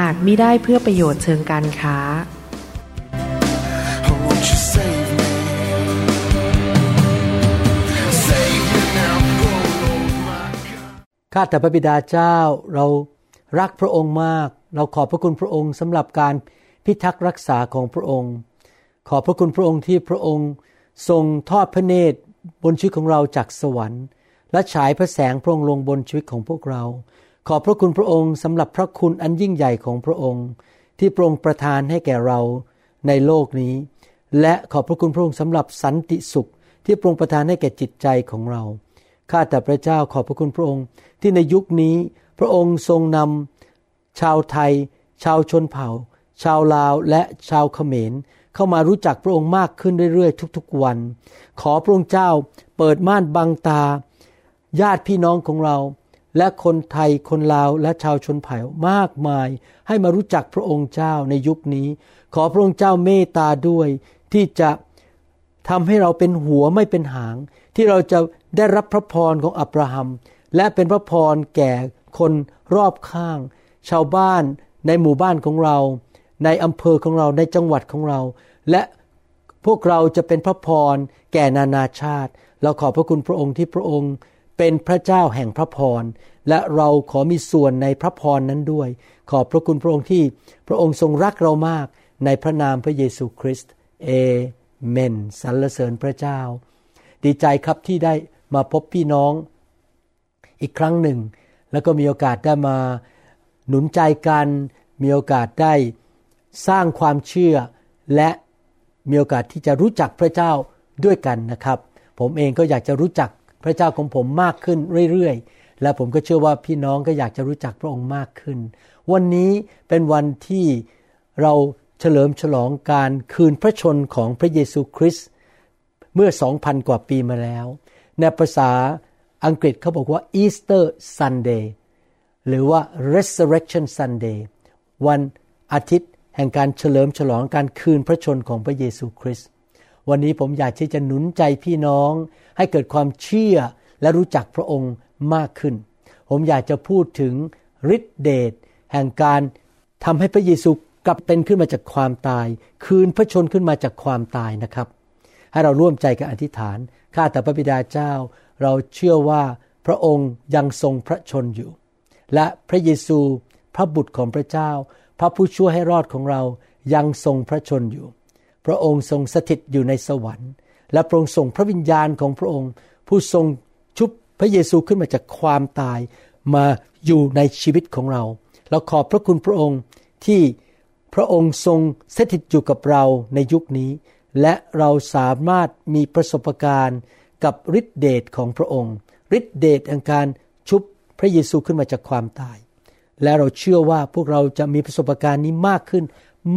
หากมิได้เพื่อประโยชน์เชิงการค้า Oh, won't you save me? Save me now, oh Lord my God. ข้าแต่พระบิดาเจ้าเรารักพระองค์มาก เราขอบพระคุณพระองค์สำหรับการพิทักษ์รักษาของพระองค์ ขอบพระคุณพระองค์ที่พระองค์ทรงทอดพระเนตรบนชีวิตของเราจากสวรรค์ และฉายพระแสงพระองค์ลงบนชีวิตของพวกเรา ขอบพระคุณพระองค์สำหรับพระคุณอันยิ่งใหญ่ของพระองค์ ที่พระองค์ประทานให้แก่เราในโลกนี้ และขอบพระคุณพระองค์สำหรับสันติสุข ที่พระองค์ประทานให้แก่จิตใจของเราข้าแต่พระเจ้าขอบพระคุณพระองค์ที่ในยุคนี้พระองค์ทรงนำชาวไทย ชาวชนเผ่า ชาวลาวและชาวเขมร เข้ามารู้จักพระองค์มากขึ้นเรื่อยๆ ทุกๆวัน ขอพระองค์เจ้าเปิดม่านบังตา ญาติพี่น้องของเรา และคนไทยคนลาวและชาวชนเผ่ามากมาย ให้มารู้จักพระองค์เจ้าในยุคนี้ ขอพระองค์เจ้าเมตตาด้วย ที่จะทำให้เราเป็นหัวไม่เป็นหาง ที่เราจะได้รับพระพรของอับราฮัม และเป็นพระพรแก่คนรอบข้าง ชาวบ้านในหมู่บ้านของเรา ในอำเภอของเราในจังหวัดของเรา และพวกเราจะเป็นพระพรแก่นานาชาติ เราขอบพระคุณพระองค์ที่พระองค์ เป็นพระเจ้าแห่งพระพร และเราขอมีส่วนในพระพรนั้นด้วย ขอบพระคุณพระองค์ที่พระองค์ทรงรักเรามากในพระนามพระเยซูคริสต์เอเมนสรรเสริญพระเจ้า ดีใจครับที่ได้มาพบพี่น้องอีกครั้งหนึ่ง แล้วก็มีโอกาสได้มาหนุนใจกัน มีโอกาสได้สร้างความเชื่อ และมีโอกาสที่จะรู้จักพระเจ้าด้วยกันนะครับ ผมเองก็อยากจะรู้จัก พระเจ้าของผมมากขึ้นเรื่อยๆ และผมก็เชื่อว่าพี่น้องก็อยากจะรู้จักพระองค์มากขึ้น วันนี้เป็นวันที่เราเฉลิมฉลองการคืนพระชนของพระเยซูคริสต์เมื่อ 2,000 กว่าปีมาแล้ว ในภาษาอังกฤษเขาบอกว่า Easter Sunday หรือว่า Resurrection Sunday วันอาทิตย์แห่งการเฉลิมฉลองการคืนพระชนของพระเยซูคริสต์ วันนี้ผมอยากที่จะหนุนใจพี่น้อง ให้เกิดความเชื่อและรู้จักพระองค์มากขึ้น ผมอยากจะพูดถึงฤทธิเดชแห่งการทำให้พระเยซูกลับเป็นขึ้นมาจากความตาย คืนพระชนขึ้นมาจากความตายนะครับ ให้เราร่วมใจกันอธิษฐาน ข้าแต่พระบิดาเจ้า เราเชื่อว่าพระองค์ยังทรงพระชนอยู่ และพระเยซูพระบุตรของพระเจ้า พระผู้ช่วยให้รอดของเรายังทรงพระชนอยู่ พระองค์ทรงสถิตอยู่ในสวรรค์ และพระองค์ส่งพระวิญญาณของพระองค์ ผู้ทรงชุบพระเยซูขึ้นมาจากความตายมาอยู่ในชีวิตของเรา เราขอบพระคุณพระองค์ที่พระองค์ทรงสถิตอยู่กับเราในยุคนี้ และเราสามารถมีประสบการณ์กับฤทธิเดชของพระองค์ฤทธิเดชแห่งการชุบพระเยซูขึ้นมาจากความตาย และเราเชื่อว่าพวกเราจะมีประสบการณ์นี้มากขึ้น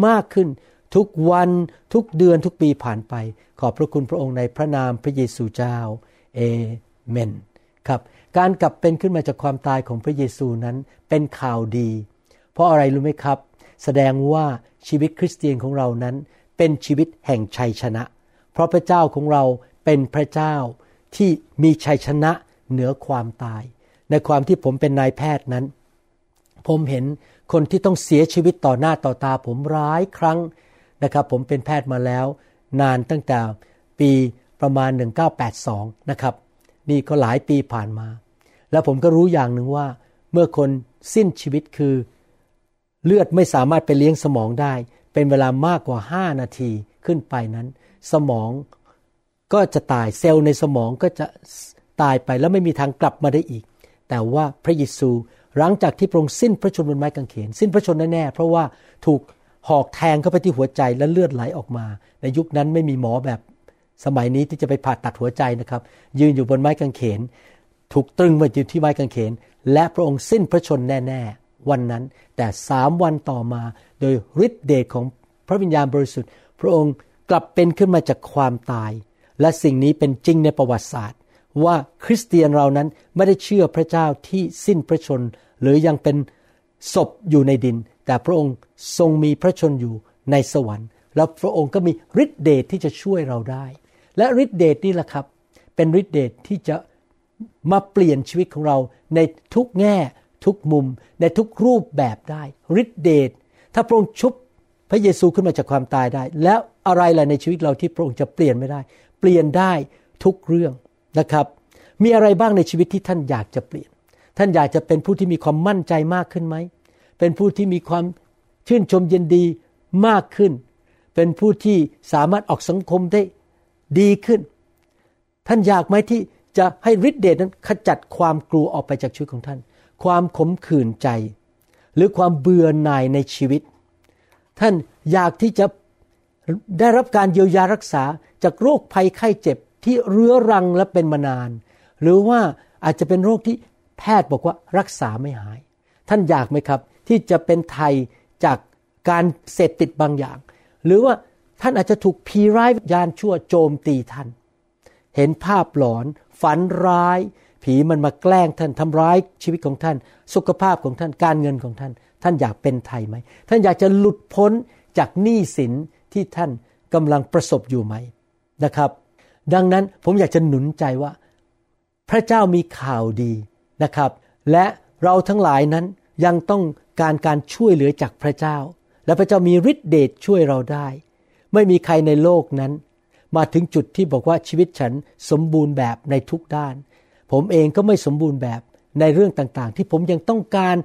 มากขึ้น ทุกวันทุกเดือนทุกปีผ่านไป ขอบพระคุณพระองค์ในพระนามพระเยซูเจ้าเอเมนครับการกลับเป็นขึ้นมาจากความตายของพระเยซูนั้นเป็นข่าวดี เพราะอะไรรู้ไหมครับ แสดงว่าชีวิตคริสเตียนของเรานั้น เป็นชีวิตแห่งชัยชนะ เพราะพระเจ้าของเราเป็นพระเจ้าที่มีชัยชนะเหนือความตาย ในความที่ผมเป็นนายแพทย์นั้น ผมเห็นคนที่ต้องเสียชีวิตต่อหน้าต่อตาผมร้ายครั้ง นะครับผมเป็นแพทย์มาแล้ว นานตั้งแต่ปีประมาณ 1982 นะครับ นี่ก็หลายปีผ่านมา แล้วผมก็รู้อย่างหนึ่งว่า เมื่อคนสิ้นชีวิตคือ เลือดไม่สามารถไปเลี้ยงสมองได้ เป็นเวลามากกว่า 5 นาทีขึ้นไปนั้น สมองก็จะตายเซลล์ในสมองก็จะตายไปแล้วไม่มีทางกลับมาได้อีก แต่ว่าพระเยซูหลังจากที่พระองค์สิ้นพระชนม์บนไม้กางเขน สิ้นพระชนแน่ๆเพราะว่าถูก หอกแทงเข้าไปที่หัวใจและเลือดไหลออกมา ในยุคนั้นไม่มีหมอแบบสมัยนี้ที่จะไปผ่าตัดหัวใจนะครับ ยืนอยู่บนไม้กางเขน ถูกตรึงไว้อยู่ที่ไม้กางเขน และพระองค์สิ้นพระชนแน่ ๆ วันนั้น แต่สามวันต่อมาโดยฤทธิเดชของพระวิญญาณบริสุทธิ์ พระองค์กลับเป็นขึ้นมาจากความตาย และสิ่งนี้เป็นจริงในประวัติศาสตร์ ว่าคริสเตียนเรานั้นไม่ได้เชื่อพระเจ้าที่สิ้นพระชน หรือยังเป็นศพอยู่ในดิน แต่พระองค์ทรงมีพระชนอยู่ในสวรรค์ แล้วพระองค์ก็มีฤทธิเดชที่จะช่วยเราได้ และฤทธิเดชนี่แหละครับ เป็นฤทธิเดชที่จะมาเปลี่ยนชีวิตของเราในทุกแง่ทุกมุมในทุกรูปแบบได้ฤทธิเดชถ้าพระองค์ชุบพระเยซูขึ้นมาจากความตายได้ แล้วอะไรล่ะในชีวิตเราที่พระองค์จะเปลี่ยนไม่ได้ เปลี่ยนได้ทุกเรื่องนะครับ มีอะไรบ้างในชีวิตที่ท่านอยากจะเปลี่ยน ท่านอยากจะเป็นผู้ที่มีความมั่นใจมากขึ้นไหม เป็นผู้ที่มีความชื่นชมยินดีมากขึ้น เป็นผู้ที่สามารถออกสังคมได้ดีขึ้น ท่านอยากไหมที่จะให้ฤทธิเดชนั้นขจัดความกลัวออกไปจากชีวิตของท่าน ความขมขื่นใจ หรือความเบื่อหน่ายในชีวิต ท่านอยากที่จะได้รับการเยียวยารักษาจากโรคภัยไข้เจ็บที่เรื้อรังและเป็นมานาน หรือว่าอาจจะเป็นโรคที่แพทย์บอกว่ารักษาไม่หาย ท่านอยากไหมครับ ที่จะเป็นไทยจากการเสพติดบางอย่าง หรือว่าท่านอาจจะถูกผีร้ายยานชั่วโจมตีท่าน เห็นภาพหลอน ฝันร้าย ผีมันมาแกล้งท่านทำร้ายชีวิตของท่าน สุขภาพของท่านการเงินของท่าน ท่านอยากเป็นไทยไหม ท่านอยากจะหลุดพ้นจากหนี้สินที่ท่านกำลังประสบอยู่ไหมนะครับ ดังนั้นผมอยากจะหนุนใจว่า พระเจ้ามีข่าวดีนะครับ และเราทั้งหลายนั้นยังต้อง การการช่วยเหลือจากพระเจ้า และพระเจ้ามีฤทธิเดชช่วยเราได้ ไม่มีใครในโลกนั้น มาถึงจุดที่บอกว่าชีวิตฉันสมบูรณ์แบบในทุกด้าน ผมเองก็ไม่สมบูรณ์แบบในเรื่องต่างๆ ที่ผมยังต้องการ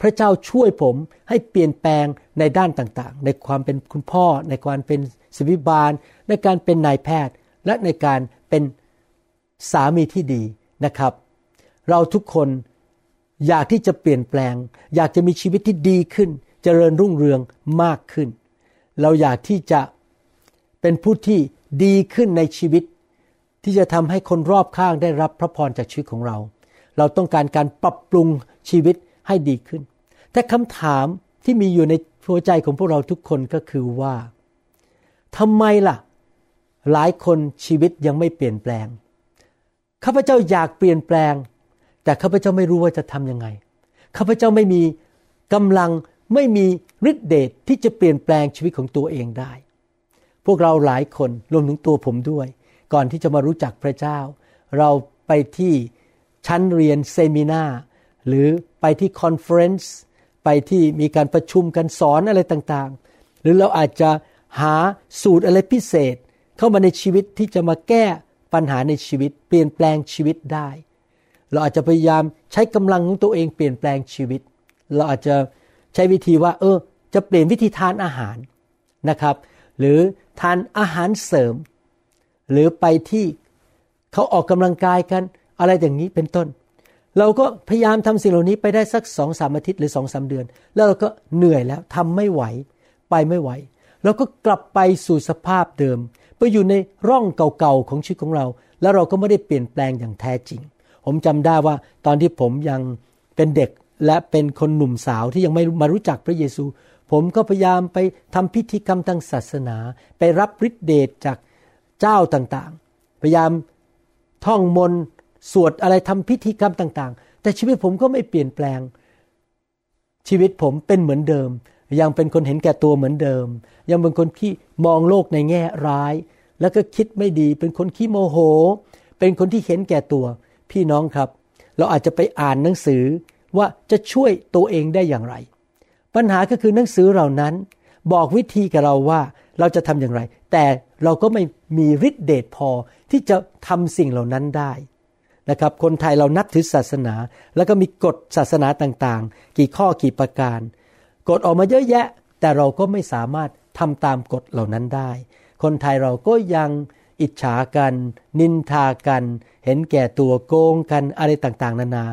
พระเจ้าช่วยผมให้เปลี่ยนแปลงในด้านต่างๆ ในความเป็นคุณพ่อ ในการเป็นศิวิบาล ในการเป็นนายแพทย์ และในการเป็นสามีที่ดีนะครับ เราทุกคน อยากที่จะเปลี่ยนแปลง อยากจะมีชีวิตที่ดีขึ้นเจริญรุ่งเรืองมากขึ้น เราอยากที่จะเป็นผู้ที่ดีขึ้นในชีวิต ที่จะทำให้คนรอบข้างได้รับพระพรจากชีวิตของเรา เราต้องการการปรับปรุงชีวิตให้ดีขึ้น แต่คำถามที่มีอยู่ในหัวใจของพวกเราทุกคนก็คือว่าทำไมล่ะ หลายคนชีวิตยังไม่เปลี่ยนแปลงข้าพเจ้าอยากเปลี่ยนแปลง แต่ข้าพเจ้าไม่รู้ว่าจะทำยังไงข้าพเจ้าไม่มีกำลังไม่มีฤทธิเดชทที่จะเปลี่ยนแปลงชีวิตของตัวเองได้ พวกเราหลายคนรวมถึงตัวผมด้วย ก่อนที่จะมารู้จักพระเจ้า เราไปที่ชั้นเรียน seminar หรือไปที่ conference ไปที่มีการประชุมกันสอนอะไรต่างๆ หรือเราอาจจะหาสูตรอะไรพิเศษ เข้ามาในชีวิตที่จะมาแก้ปัญหาในชีวิต เปลี่ยนแปลงชีวิตได้ เราอาจจะพยายามใช้กำลังของตัวเองเปลี่ยนแปลงชีวิต เราอาจจะใช้วิธีว่า เออ จะเปลี่ยนวิธีทานอาหารนะครับ หรือทานอาหารเสริม หรือไปที่เขาออกกำลังกายกันอะไรอย่างนี้เป็นต้น เราก็พยายามทำสิ่งเหล่านี้ไปได้สักสองสามอาทิตย์หรือสองสาเดือน แล้วเราก็เหนื่อยแล้วทำไม่ไหว ไปไม่ไหวเราก็กลับไปสู่สภาพเดิม ไปอยู่ในร่องเก่าๆของชีวิตของเรา แล้วเราก็ไม่ได้เปลี่ยนแปลงอย่างแท้จริง ผมจำได้ว่าตอนที่ผมยังเป็นเด็กและเป็นคนหนุ่มสาวที่ยังไม่มารู้จักพระเยซู ผมก็พยายามไปทำพิธีกรรมทางศาสนา ไปรับฤทธิเดชจากเจ้าต่างๆ พยายามท่องมนต์สวดอะไรทำพิธีกรรมต่าง ๆ แต่ชีวิตผมก็ไม่เปลี่ยนแปลง ชีวิตผมเป็นเหมือนเดิม ยังเป็นคนเห็นแก่ตัวเหมือนเดิม ยังเป็นคนที่มองโลกในแง่ร้าย แล้วก็คิดไม่ดี เป็นคนขี้โมโห เป็นคนที่เห็นแก่ตัว พี่น้องครับ เราอาจจะไปอ่านหนังสือว่าจะช่วยตัวเองได้อย่างไร ปัญหาก็คือหนังสือเหล่านั้น บอกวิธีกับเราว่าเราจะทำอย่างไร แต่เราก็ไม่มีฤทธิเดชพอที่จะทำสิ่งเหล่านั้นได้นะครับคนไทยเรานับถือศาสนา แล้วก็มีกฎศาสนาต่างๆ กี่ข้อกี่ประการ กฎออกมาเยอะแยะ แต่เราก็ไม่สามารถทำตามกฎเหล่านั้นได้ คนไทยเราก็ยัง อิจฉากัน นินทากัน เห็นแก่ตัวโกงกันอะไรต่างๆ นานา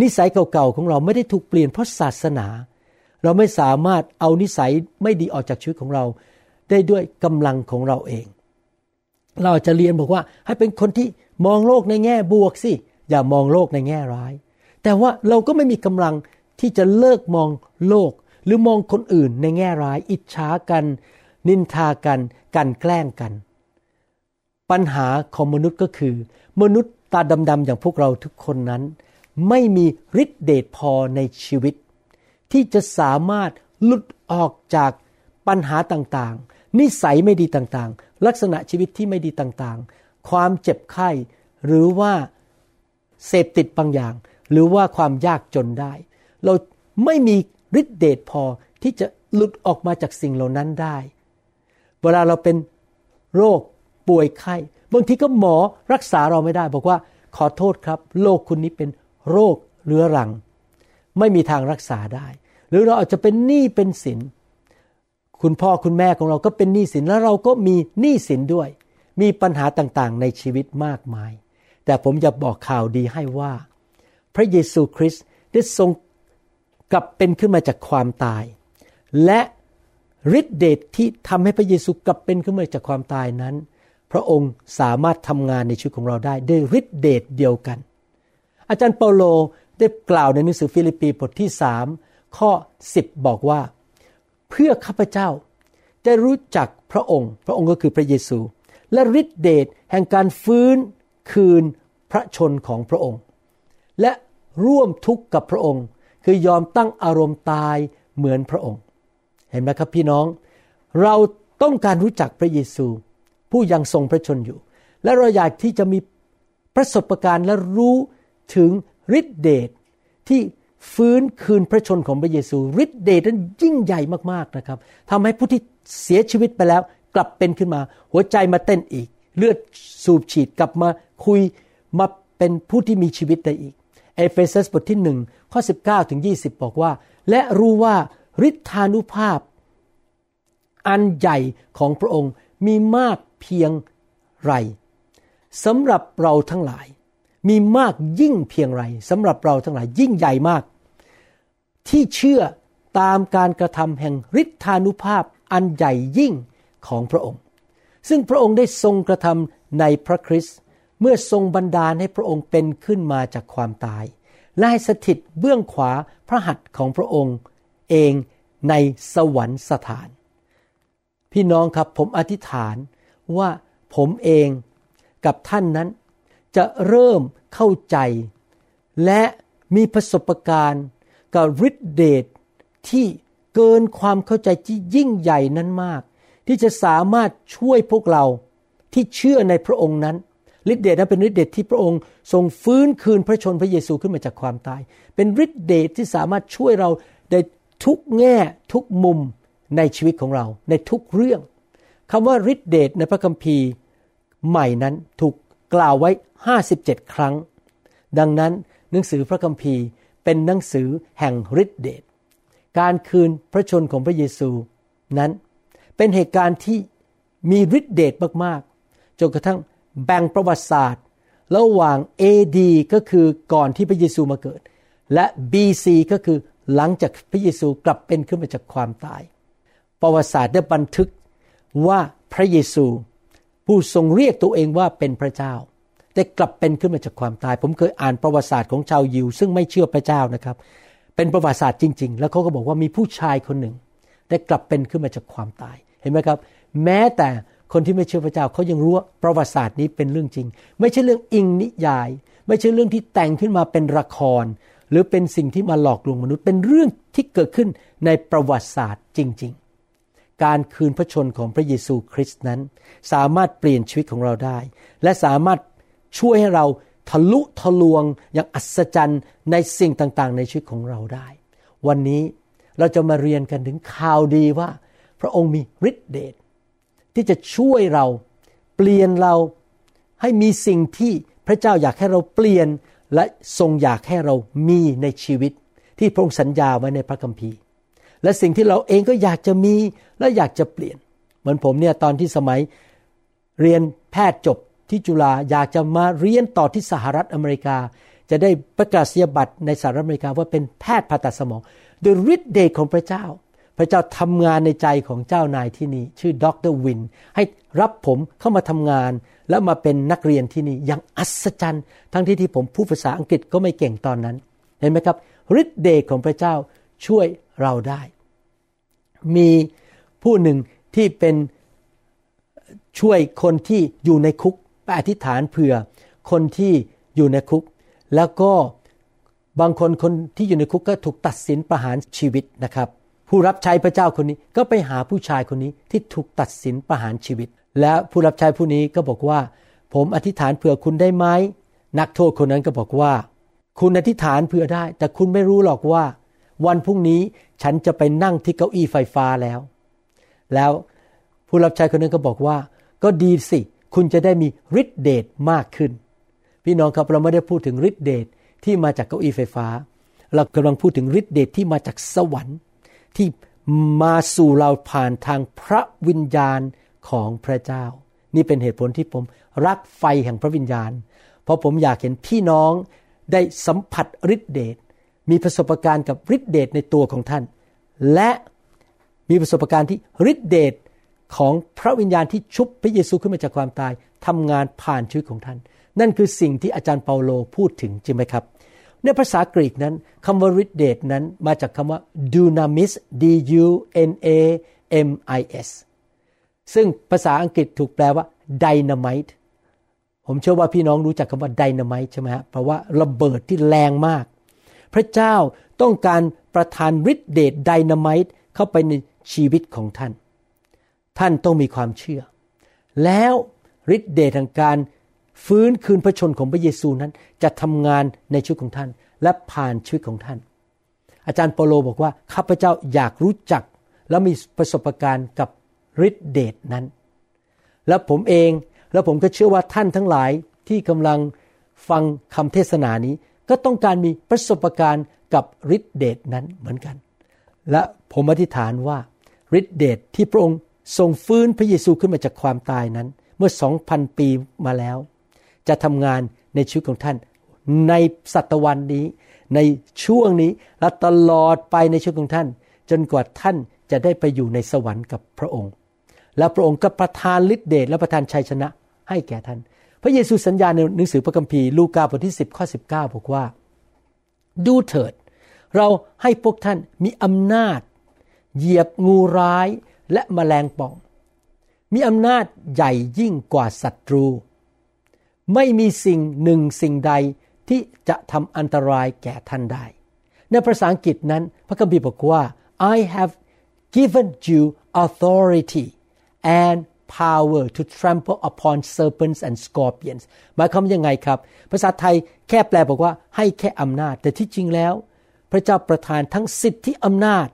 นิสัยเก่าๆของเราไม่ได้ถูกเปลี่ยนเพราะศาสนา เราไม่สามารถเอานิสัยไม่ดีออกจากชีวิตของเรา ได้ด้วยกำลังของเราเอง เราจะเรียนบอกว่าให้เป็นคนที่มองโลกในแง่บวกสิอย่ามองโลกในแง่ร้าย แต่ว่าเราก็ไม่มีกำลังที่จะเลิกมองโลกหรือมองคนอื่นในแง่ร้าย อิจฉากัน นินทากัน กันแกล้งกัน ปัญหาของมนุษย์ก็คือ มนุษย์ตาดำๆอย่างพวกเราทุกคนนั้น ไม่มีฤทธิเดชพอในชีวิต ที่จะสามารถหลุดออกจากปัญหาต่างๆ นิสัยไม่ดีต่างๆ ลักษณะชีวิตที่ไม่ดีต่างๆ ความเจ็บไข้ หรือว่าเสพติดบางอย่าง หรือว่าความยากจนได้ เราไม่มีฤทธิเดชพอที่จะหลุดออกมาจากสิ่งเหล่านั้นได้ เวลาเราเป็นโรค ป่วยไข้ บางทีก็หมอรักษาเราไม่ได้ บอกว่าขอโทษครับ โรคคุณนี้เป็นโรคเรื้อรัง ไม่มีทางรักษาได้ หรือเราอาจจะเป็นหนี้เป็นสิน คุณพ่อคุณแม่ของเราก็เป็นหนี้สินแล้วเราก็มีหนี้สินด้วย มีปัญหาต่างๆ ในชีวิตมากมาย แต่ผมจะบอกข่าวดีให้ว่า พระเยซูคริสต์ได้ทรงกลับเป็นขึ้นมาจากความตาย และฤทธิเดชที่ทำให้พระเยซูกลับเป็นขึ้นมาจากความตายนั้น พระองค์สามารถทำงานในชีวิตของเราได้ด้วยฤทธิเดชเดียวกัน อาจารย์เปาโลได้กล่าวในหนังสือฟิลิปปีบทที่สามข้อ 10 บอกว่า เพื่อข้าพเจ้าได้รู้จักพระองค์ พระองค์ก็คือพระเยซู และฤทธิเดชแห่งการฟื้นคืนพระชนของพระองค์ และร่วมทุกข์กับพระองค์ คือยอมตั้งอารมณ์ตายเหมือนพระองค์ เห็นไหมครับพี่น้อง เราต้องการรู้จักพระเยซู ผู้ยังทรงพระชนอยู่ และเราอยากที่จะมีประสบการณ์และรู้ถึงฤทธิเดชที่ฟื้นคืนพระชนของพระเยซูฤทธิเดชนั้นยิ่งใหญ่มากๆนะครับทำให้ผู้ที่เสียชีวิตไปแล้ว กลับเป็นขึ้นมา หัวใจมาเต้นอีก เลือดสูบฉีดกลับมาคุยมาเป็นผู้ที่มีชีวิตได้อีก เอเฟซัสบทที่หนึ่งข้อ 19ถึง20 บอกว่า และรู้ว่าฤทธานุภาพ อันใหญ่ของพระองค์มีมาก เพียงไรสำหรับเราทั้งหลาย มีมากยิ่งเพียงไรสำหรับเราทั้งหลายยิ่งใหญ่มาก ที่เชื่อตามการกระทำแห่งฤทธานุภาพอันใหญ่ยิ่งของพระองค์ ซึ่งพระองค์ได้ทรงกระทำในพระคริสต์เมื่อทรงบันดาลให้พระองค์เป็นขึ้นมาจากความตาย และให้สถิตเบื้องขวาพระหัตถ์ของพระองค์เองในสวรรคสถาน พี่น้องครับผมอธิษฐาน ว่าผมเองกับท่านนั้น จะเริ่มเข้าใจ และมีประสบการณ์กับฤทธิเดชที่เกินความเข้าใจที่ยิ่งใหญ่นั้นมาก ที่จะสามารถช่วยพวกเราที่เชื่อในพระองค์นั้นฤทธิเดชนั้นเป็นฤทธิเดชที่พระองค์ทรงฟื้นคืนพระชนพระเยซูขึ้นมาจากความตาย เป็นฤทธิเดชที่สามารถช่วยเราในทุกแง่ทุกมุมในชีวิตของเรา ในทุกเรื่อง คำว่าฤทธิเดชในพระคัมภีร์ ใหม่นั้นถูกกล่าวไว้ 57 ครั้ง ดังนั้นหนังสือพระคัมภีร์เป็นหนังสือแห่งฤทธิเดชการคืนพระชนของพระเยซูนั้นเป็นเหตุการณ์ที่มีฤทธิเดชมากๆจนกระทั่งแบ่งประวัติศาสตร์ ระหว่าง AD ก็คือก่อนที่พระเยซูมาเกิด และ BC ก็คือหลังจากพระเยซูกลับเป็นขึ้นมาจากความตาย ประวัติศาสตร์ได้บันทึก ว่าพระเยซู ผู้ทรงเรียกตัวเองว่าเป็นพระเจ้า ได้กลับเป็นขึ้นมาจากความตาย ผมเคยอ่านประวัติศาสตร์ของชาวยิว ซึ่งไม่เชื่อพระเจ้านะครับ เป็นประวัติศาสตร์จริง ๆ แล้วเขาก็บอกว่ามีผู้ชายคนหนึ่ง ได้กลับเป็นขึ้นมาจากความตายเห็นไหมครับ แม้แต่คนที่ไม่เชื่อพระเจ้าเขายังรู้ว่าประวัติศาสตร์นี้เป็นเรื่องจริง ไม่ใช่เรื่องอิงนิยาย ไม่ใช่เรื่องที่แต่งขึ้นมาเป็นละคร หรือเป็นสิ่งที่มาหลอกลวงมนุษย์เป็นเรื่องที่เกิดขึ้นในประวัติศาสตร์จริงๆ การคืนพระชนของพระเยซูคริสต์นั้น สามารถเปลี่ยนชีวิตของเราได้ และสามารถช่วยให้เราทะลุทะลวงอย่างอัศจรรย์ในสิ่งต่างๆ ในชีวิตของเราได้ วันนี้เราจะมาเรียนกันถึงข่าวดีว่า พระองค์มีฤทธิเดชที่จะช่วยเราเปลี่ยนเราให้มีสิ่งที่พระเจ้าอยากให้เราเปลี่ยนและทรงอยากให้เรามีในชีวิต ที่พระองค์สัญญาไว้ในพระคัมภีร์ และสิ่งที่เราเองก็อยากจะมีและอยากจะเปลี่ยน เหมือนผมเนี่ยตอนที่สมัยเรียนแพทย์จบที่จุฬาอยากจะมาเรียนต่อที่สหรัฐอเมริกา จะได้ประกาศนียบัตรในสหรัฐอเมริกาว่าเป็นแพทย์ผ่าตัดสมองโดยฤทธิ์เดชของพระเจ้า พระเจ้าทำงานในใจของเจ้านายที่นี่ ชื่อดรวิน ให้รับผมเข้ามาทำงาน แล้วมาเป็นนักเรียนที่นี่อย่างอัศจรรย์ ทั้งที่ที่ผมพูดภาษาอังกฤษก็ไม่เก่งตอนนั้น เห็นไหมครับฤทธิ์เดชของพระเจ้าช่วย เราได้ มีผู้หนึ่งที่เป็นช่วยคนที่อยู่ในคุกไปอธิษฐานเผื่อคนที่อยู่ในคุก แล้วก็บางคนคนที่อยู่ในคุกก็ถูกตัดสินประหารชีวิตนะครับ ผู้รับใช้พระเจ้าคนนี้ก็ไปหาผู้ชายคนนี้ที่ถูกตัดสินประหารชีวิต และผู้รับใช้ผู้นี้ก็บอกว่า ผมอธิษฐานเผื่อคุณได้ไหมนักโทษคนนั้นก็บอกว่า คุณอธิษฐานเผื่อได้ แต่คุณไม่รู้หรอกว่า วันพรุ่งนี้ฉันจะไปนั่งที่เก้าอี้ไฟฟ้าแล้ว แล้วผู้รับใช้คนนั้นก็บอกว่า ก็ดีสิ คุณจะได้มีฤทธิเดชมากขึ้น พี่น้องครับเราไม่ได้พูดถึงฤทธิเดชที่มาจากเก้าอี้ไฟฟ้า เรากำลังพูดถึงฤทธิเดชที่มาจากสวรรค์ ที่มาสู่เราผ่านทางพระวิญญาณของพระเจ้า นี่เป็นเหตุผลที่ผมรักไฟแห่งพระวิญญาณ เพราะผมอยากเห็นพี่น้องได้สัมผัสฤทธิเดช มีประสบการณ์กับฤทธิเดชในตัวของท่าน และมีประสบการณ์ที่ฤทธิเดชของพระวิญญาณที่ชุบพระเยซูขึ้นมาจากความตายทำงานผ่านชีวิตของท่าน นั่นคือสิ่งที่อาจารย์เปาโลพูดถึงจริงไหมครับ ในภาษากรีกนั้นคำว่าฤทธิเดชนั้นมาจากคำว่า dunamis d u n a m i s ซึ่งภาษาอังกฤษถูกแปลว่า dynamite ผมเชื่อว่าพี่น้องรู้จักคำว่า dynamite ใช่ไหมฮะเพราะว่าระเบิดที่แรงมาก พระเจ้าต้องการประทานฤทธิเดชไดนามต์เข้าไปในชีวิตของท่าน ท่านต้องมีความเชื่อ แล้วฤทธิเดชทางการฟื้นคืนพระชนของพระเยซูนั้น จะทำงานในชีวิตของท่าน และผ่านชีวิตของท่าน อาจารย์เปโลบอกว่าข้าพเจ้าอยากรู้จัก และมีประสบการณ์กับฤทธิเดชนั้น แล้วผมเองแล้วผมก็เชื่อว่าท่านทั้งหลายที่กำลังฟังคำเทศนานี้ ก็ต้องการมีประสบการณ์กับฤทธิเดชนั้นเหมือนกัน และผมอธิษฐานว่าฤทธิเดชที่พระองค์ทรงฟื้นพระเยซูขึ้นมาจากความตายนั้น เมื่อสองพันปีมาแล้ว จะทำงานในชีวิตของท่าน ในศตวรรษนี้ ในช่วงนี้และตลอดไปในชีวิตของท่าน จนกว่าท่านจะได้ไปอยู่ในสวรรค์กับพระองค์ แล้วพระองค์ก็ประทานฤทธิเดชและประทานชัยชนะให้แก่ท่าน พระเยซูสัญญาในหนังสือพระคัมภีร์ลูกาบทที่ 10 ข้อ 19 บอกว่า ดูเถิด เราให้พวกท่านมีอำนาจ เหยียบงูร้ายและแมลงป่อง มีอำนาจใหญ่ยิ่งกว่าศัตรู ไม่มีสิ่งหนึ่งสิ่งใดที่จะทำอันตรายแก่ท่านได้ ในภาษาอังกฤษนั้นพระคัมภีร์บอกว่า I have given you authority and power to trample upon serpents and scorpions หมายความยังไงครับ ภาษาไทยแค่แปลบอกว่าให้แค่อำนาจ แต่ที่จริงแล้ว พระเจ้าประทานทั้งสิทธิอำนาจ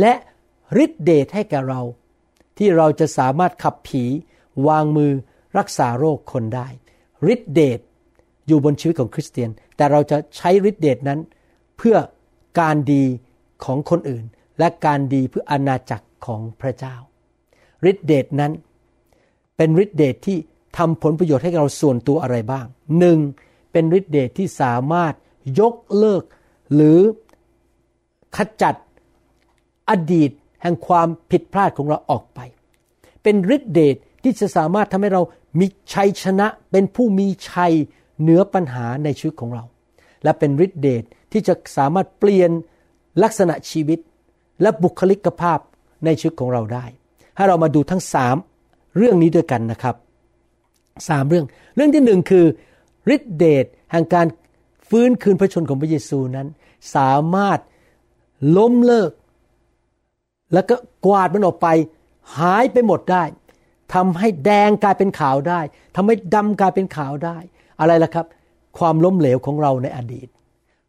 และฤทธิเดชให้แก่เรา ที่เราจะสามารถขับผี วางมือรักษาโรคคนได้ฤทธิเดชอยู่บนชีวิตของคริสเตียน แต่เราจะใช้ฤทธิเดชนั้น เพื่อการดีของคนอื่น และการดีเพื่ออาณาจักรของพระเจ้าฤทธิเดชนั้น เป็นฤทธิเดชที่ทำผลประโยชน์ให้เราส่วนตัวอะไรบ้างหนึ่งเป็นฤทธิเดชที่สามารถยกเลิก หรือขจัดอดีตแห่งความผิดพลาดของเราออกไป เป็นฤทธิเดชที่จะสามารถทำให้เรามีชัยชนะ เป็นผู้มีชัยเหนือปัญหาในชีวิตของเรา และเป็นฤทธิเดชที่จะสามารถเปลี่ยนลักษณะชีวิตและบุคลิกภาพในชีวิตของเราได้ ให้เรามาดูทั้งสาม เรื่องนี้ด้วยกันนะครับสามเรื่อง เรื่องที่หนึ่งคือฤทธิเดชแห่งการฟื้นคืนพระชนของพระเยซูนั้น สามารถล้มเลิก แล้วก็กวาดมันออกไป หายไปหมดได้ทำให้แดงกลายเป็นขาวได้ทำให้ดำกลายเป็นขาวได้ อะไรล่ะครับ ความล้มเหลวของเราในอดีต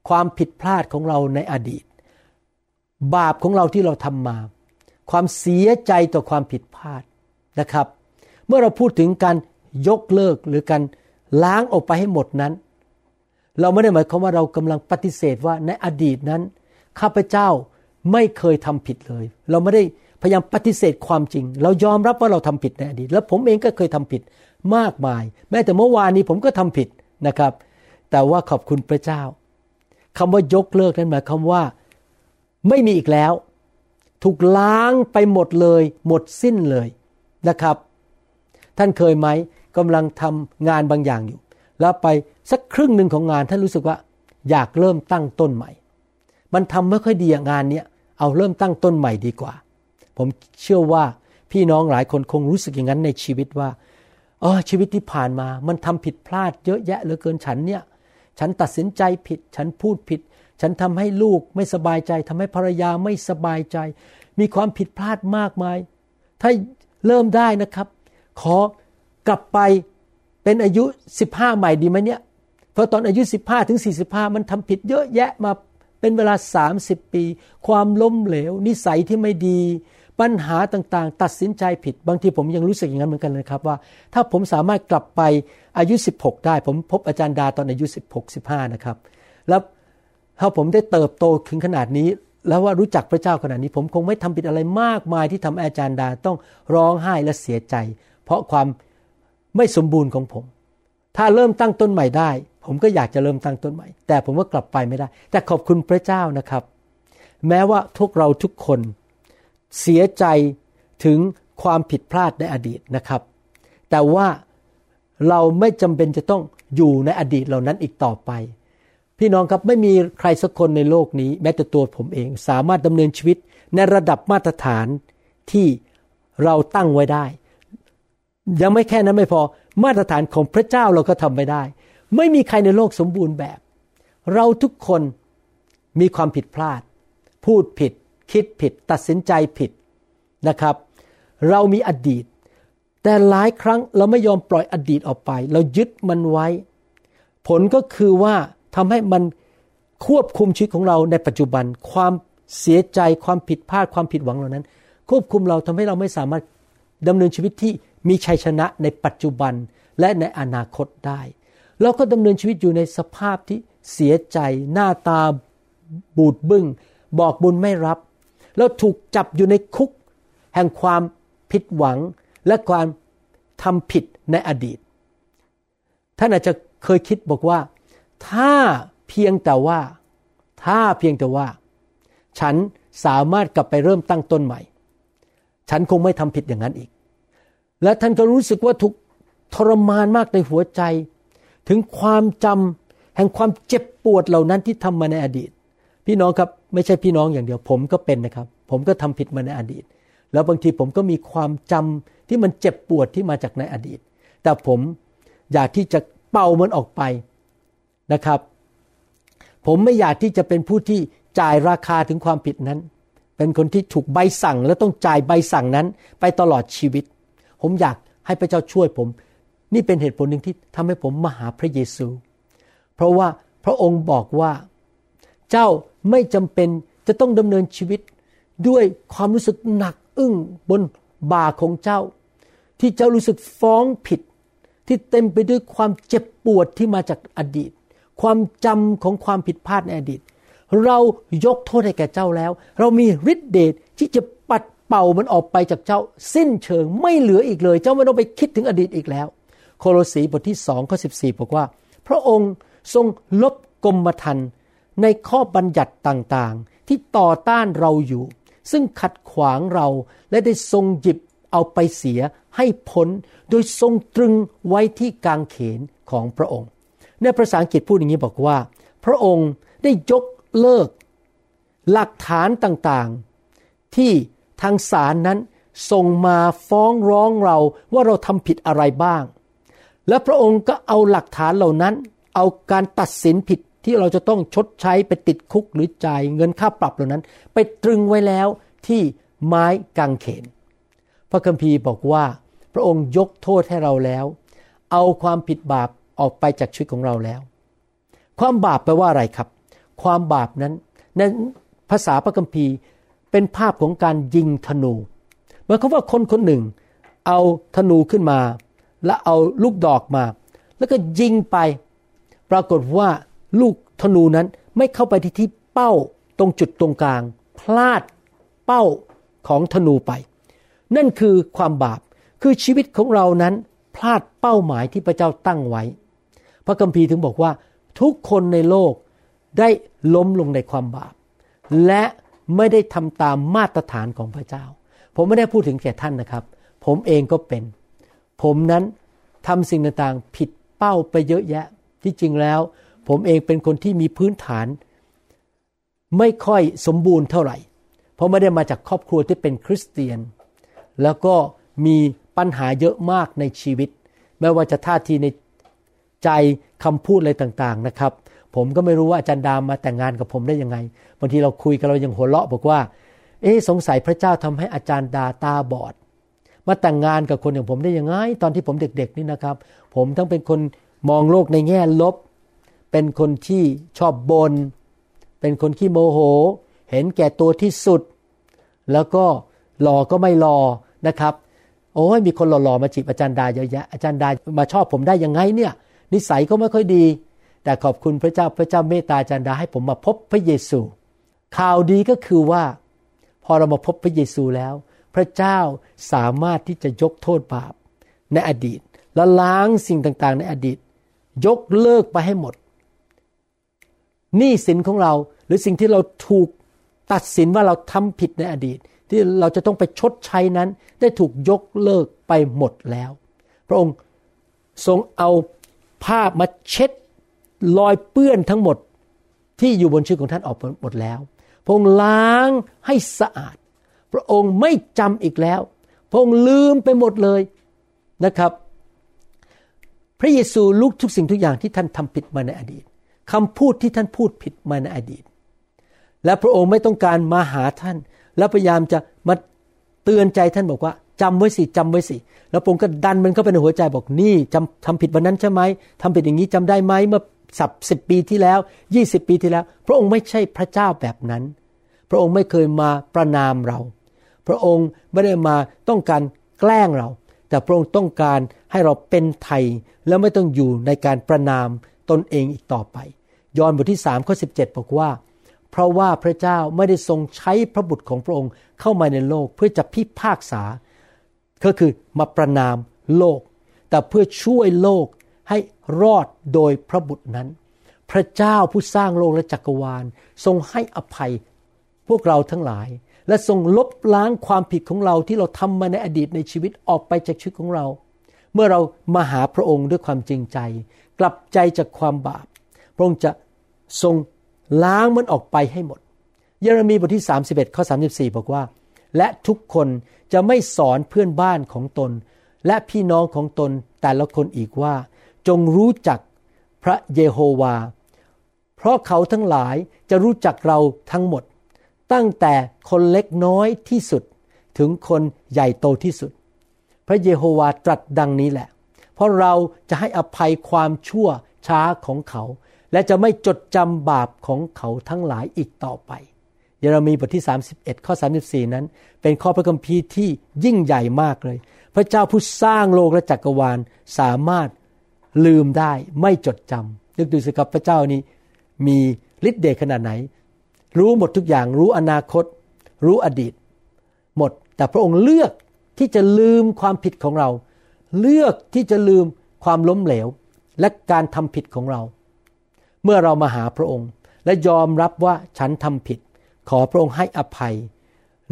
ความผิดพลาดของเราในอดีต บาปของเราที่เราทำมา ความเสียใจต่อความผิดพลาด นะครับ เมื่อเราพูดถึงการยกเลิกหรือการล้างออกไปให้หมดนั้น เราไม่ได้หมายความว่าเรากำลังปฏิเสธว่าในอดีตนั้น ข้าพเจ้าไม่เคยทำผิดเลย เราไม่ได้พยายามปฏิเสธความจริง เรายอมรับว่าเราทำผิดในอดีต แล้วผมเองก็เคยทำผิดมากมาย แม้แต่เมื่อวานนี้ผมก็ทำผิดนะครับ แต่ว่าขอบคุณพระเจ้าคำว่ายกเลิกนั้นหมายความว่าไม่มีอีกแล้ว ถูกล้างไปหมดเลย หมดสิ้นเลย นะครับ ท่านเคยไหมกำลังทำงานบางอย่างอยู่ แล้วไปสักครึ่งหนึ่งของงานท่านรู้สึกว่า อยากเริ่มตั้งต้นใหม่ มันทำไม่ค่อยดีงานเนี้ยเอาเริ่มตั้งต้นใหม่ดีกว่า ผมเชื่อว่าพี่น้องหลายคนคงรู้สึกอย่างนั้นในชีวิตว่าเออชีวิตที่ผ่านมา มันทำผิดพลาดเยอะแยะเหลือเกินฉันเนี่ย ฉันตัดสินใจผิด ฉันพูดผิด ฉันทำให้ลูกไม่สบายใจทำให้ภรรยาไม่สบายใจ มีความผิดพลาดมากมาย ถ้า เริ่มได้นะครับ ขอกลับไปเป็นอายุ 15 ใหม่ดีไหมเนี่ยเพราะตอนอายุ 15ถึง45 มันทำผิดเยอะแยะมาเป็นเวลา 30 ปี ความล้มเหลว นิสัยที่ไม่ดี ปัญหาต่างๆ ตัดสินใจผิด บางทีผมยังรู้สึกอย่างนั้นเหมือนกันเลยครับว่า ถ้าผมสามารถกลับไปอายุ 16 ได้ ผมพบอาจารย์ดาตอนอายุ 16 15 นะครับ แล้วถ้าผมได้เติบโตถึงขนาดนี้ แล้วว่ารู้จักพระเจ้าขนาดนี้ ผมคงไม่ทำผิดอะไรมากมายที่ทำให้อาจารย์ดาต้องร้องไห้และเสียใจ เพราะความไม่สมบูรณ์ของผม ถ้าเริ่มตั้งต้นใหม่ได้ ผมก็อยากจะเริ่มตั้งต้นใหม่ แต่ผมก็กลับไปไม่ได้ แต่ขอบคุณพระเจ้านะครับ แม้ว่าทุกเราทุกคนเสียใจถึงความผิดพลาดในอดีตนะครับ แต่ว่าเราไม่จำเป็นจะต้องอยู่ในอดีตเหล่านั้นอีกต่อไป พี่น้องครับไม่มีใครสักคนในโลกนี้ แม้แต่ตัวผมเอง สามารถดำเนินชีวิตในระดับมาตรฐานที่เราตั้งไว้ได้ ยังไม่แค่นั้นไม่พอมาตรฐานของพระเจ้าเราก็ทำไม่ได้ ไม่มีใครในโลกสมบูรณ์แบบ เราทุกคนมีความผิดพลาด พูดผิด คิดผิด ตัดสินใจผิดนะครับ เรามีอดีต แต่หลายครั้งเราไม่ยอมปล่อยอดีตออกไป เรายึดมันไว้ ผลก็คือว่า ทำให้มันควบคุมชีวิตของเราในปัจจุบัน ความเสียใจความผิดพลาดความผิดหวังเหล่านั้น ควบคุมเราทำให้เราไม่สามารถดำเนินชีวิตที่มีชัยชนะในปัจจุบันและในอนาคตได้ เราก็ดำเนินชีวิตอยู่ในสภาพที่เสียใจ หน้าตาบูดบึง้ง บอกบุญไม่รับแล้วถูกจับอยู่ในคุก แห่งความผิดหวังและความทำผิดในอดีต ท่านอาจจะเคยคิดบอกว่า ถ้าเพียงแต่ว่า ถ้าเพียงแต่ว่า ฉันสามารถกลับไปเริ่มตั้งต้นใหม่ ฉันคงไม่ทำผิดอย่างนั้นอีก และท่านก็รู้สึกว่าถูกทรมานมากในหัวใจ ถึงความจำแห่งความเจ็บปวดเหล่านั้นที่ทำมาในอดีต พี่น้องครับไม่ใช่พี่น้องอย่างเดียว ผมก็เป็นนะครับ ผมก็ทำผิดมาในอดีต แล้วบางทีผมก็มีความจำที่มันเจ็บปวดที่มาจากในอดีต แต่ผมอยากที่จะเป่ามันออกไป นะครับ ผมไม่อยากที่จะเป็นผู้ที่จ่ายราคาถึงความผิดนั้น เป็นคนที่ถูกใบสั่งและต้องจ่ายใบสั่งนั้น ไปตลอดชีวิต ผมอยากให้พระเจ้าช่วยผม นี่เป็นเหตุผลหนึ่งที่ทำให้ผมมาหาพระเยซู เพราะว่าพระองค์บอกว่า เจ้าไม่จำเป็นจะต้องดำเนินชีวิตด้วยความรู้สึกหนักอึ้งบนบ่าของเจ้า ที่เจ้ารู้สึกฟ้องผิด ที่เต็มไปด้วยความเจ็บปวดที่มาจากอดีต ความจำของความผิดพลาดในอดีต เรายกโทษให้แก่เจ้าแล้ว เรามีฤทธิเดชที่จะปัดเป่ามันออกไปจากเจ้า สิ้นเชิงไม่เหลืออีกเลย เจ้าไม่ต้องไปคิดถึงอดีตอีกแล้ว โคโลสีบทที่สองข้อสิบสี่บอกว่า พระองค์ทรงลบกรมธรรม์ในข้อบัญญัติต่างๆ ที่ต่อต้านเราอยู่ ซึ่งขัดขวางเราและได้ทรงหยิบเอาไปเสียให้พ้น โดยทรงตรึงไว้ที่กางเขนของพระองค์ ในภาษาอังกฤษพูดอย่างนี้บอกว่า พระองค์ได้ยกเลิก หลักฐานต่างๆ ที่ทางศาลนั้นส่งมาฟ้องร้องเราว่าเราทำผิดอะไรบ้าง และพระองค์ก็เอาหลักฐานเหล่านั้น เอาการตัดสินผิดที่เราจะต้องชดใช้ไปติดคุกหรือจ่ายเงินค่าปรับเหล่านั้น ไปตรึงไว้แล้วที่ไม้กางเขน พระคัมภีร์บอกว่า พระองค์ยกโทษให้เราแล้ว เอาความผิดบาป ออกไปจากชีวิตของเราแล้ว ความบาปแปลว่าอะไรครับ ความบาปนั้นในภาษาพระคัมภีร์เป็นภาพของการยิงธนูหมายความว่าคนคนหนึ่ง เอาธนูขึ้นมา และเอาลูกดอกมา แล้วก็ยิงไป ปรากฏว่าลูกธนูนั้นไม่เข้าไปที่ที่เป้าตรงจุดตรงกลาง พลาดเป้าของธนูไป นั่นคือความบาปคือชีวิตของเรานั้นพลาดเป้าหมายที่พระเจ้าตั้งไว้ พระคัมภีร์ถึงบอกว่าทุกคนในโลกได้ล้มลงในความบาป และไม่ได้ทำตามมาตรฐานของพระเจ้า ผมไม่ได้พูดถึงแก่ท่านนะครับ ผมเองก็เป็น ผมนั้นทำสิ่งต่างๆ ผิดเป้าไปเยอะแยะ ที่จริงแล้ว ผมเองเป็นคนที่มีพื้นฐาน ไม่ค่อยสมบูรณ์เท่าไหร่ เพราะไม่ได้มาจากครอบครัวที่เป็นคริสเตียน แล้วก็มีปัญหาเยอะมากในชีวิต ไม่ว่าจะท่าทีใน ใจคำพูดอะไรต่างๆนะครับ ผมก็ไม่รู้ว่าอาจารย์ดามมาแต่งงานกับผมได้ยังไงบางทีเราคุยกันเรายังหัวเราะบอกว่า เอ๊สงสัยพระเจ้าทำให้อาจารย์ดาตาบอด มาแต่งงานกับคนอย่างผมได้ยังไง ตอนที่ผมเด็กๆนี่นะครับ ผมต้องเป็นคนมองโลกในแง่ลบ เป็นคนที่ชอบบนเป็นคนขี้โมโห เห็นแก่ตัวที่สุด แล้วก็หล่อก็ไม่หล่อนะครับ โอ้ยมีคนหล่อๆมาจีบอาจารย์ดาเยอะแยะอาจารย์ดามาชอบผมได้ยังไงเนี่ย นิสัยก็ไม่ค่อยดี แต่ขอบคุณพระเจ้าพระเจ้าเมตตาจารย์ดาให้ผมมาพบพระเยซู ข่าวดีก็คือว่า พอเรามาพบพระเยซูแล้ว พระเจ้าสามารถที่จะยกโทษบาปในอดีต และล้างสิ่งต่างๆ ในอดีต ยกเลิกไปให้หมดหนี้สินของเราหรือสิ่งที่เราถูกตัดสินว่าเราทำผิดในอดีต ที่เราจะต้องไปชดใช้นั้น ได้ถูกยกเลิกไปหมดแล้ว พระองค์ทรงเอา ผ้ามาเช็ดรอยเปื้อนทั้งหมดที่อยู่บนชื่อของท่านออกหมดแล้ว พระองค์ล้างให้สะอาด พระองค์ไม่จำอีกแล้ว พระองค์ลืมไปหมดเลยนะครับ พระเยซูลุกทุกสิ่งทุกอย่างที่ท่านทำผิดมาในอดีตคำพูดที่ท่านพูดผิดมาในอดีต และพระองค์ไม่ต้องการมาหาท่าน แล้วพยายามจะมาเตือนใจท่านบอกว่า จำไว้สิจำไว้สิ แล้วพระองค์ก็ดันมันเข้าไปในหัวใจบอกนี่จำทำผิดวันนั้นใช่ไหมทำผิดอย่างนี้จำได้ไหมเมื่อสับสิบปีที่แล้วยี่สิบปีที่แล้ว พระองค์ไม่ใช่พระเจ้าแบบนั้น พระองค์ไม่เคยมาประนามเรา พระองค์ไม่ได้มาต้องการแกล้งเรา แต่พระองค์ต้องการให้เราเป็นไทย แล้วไม่ต้องอยู่ในการประนามตนเองอีกต่อไป ยอห์นบทที่3ข้อ17 บอกว่า เพราะว่าพระเจ้าไม่ได้ทรงใช้พระบุตรของพระองค์เข้ามาในโลกเพื่อจะพิพากษา ก็คือมาประนามโลก แต่เพื่อช่วยโลกให้รอดโดยพระบุตรนั้น พระเจ้าผู้สร้างโลกและจักรวาล ทรงให้อภัยพวกเราทั้งหลาย และทรงลบล้างความผิดของเราที่เราทำมาในอดีตในชีวิตออกไปจากชีวิตของเรา เมื่อเรามาหาพระองค์ด้วยความจริงใจ กลับใจจากความบาป พระองค์จะทรงล้างมันออกไปให้หมด เยเรมีบทที่ 31 ข้อ 34 บอกว่า และทุกคนจะไม่สอนเพื่อนบ้านของตน และพี่น้องของตนแต่ละคนอีกว่า จงรู้จักพระเยโฮวา เพราะเขาทั้งหลายจะรู้จักเราทั้งหมด ตั้งแต่คนเล็กน้อยที่สุด ถึงคนใหญ่โตที่สุด พระเยโฮวาตรัสดังนี้แหละ เพราะเราจะให้อภัยความชั่วช้าของเขา และจะไม่จดจำบาปของเขาทั้งหลายอีกต่อไป เยเรมีบทที่ 31 ข้อ 34 นั้น เป็นข้อพระคัมภีร์ที่ยิ่งใหญ่มากเลย พระเจ้าผู้สร้างโลกและจักรวาลสามารถลืมได้ไม่จดจำนึกดูสิครับพระเจ้านี้มีฤทธิ์เดชขนาดไหน รู้หมดทุกอย่างรู้อนาคต รู้อดีต หมดแต่พระองค์เลือกที่จะลืมความผิดของเรา เลือกที่จะลืมความล้มเหลว และการทำผิดของเรา เมื่อเรามาหาพระองค์ และยอมรับว่าฉันทำผิด ขอพระองค์ให้อภัย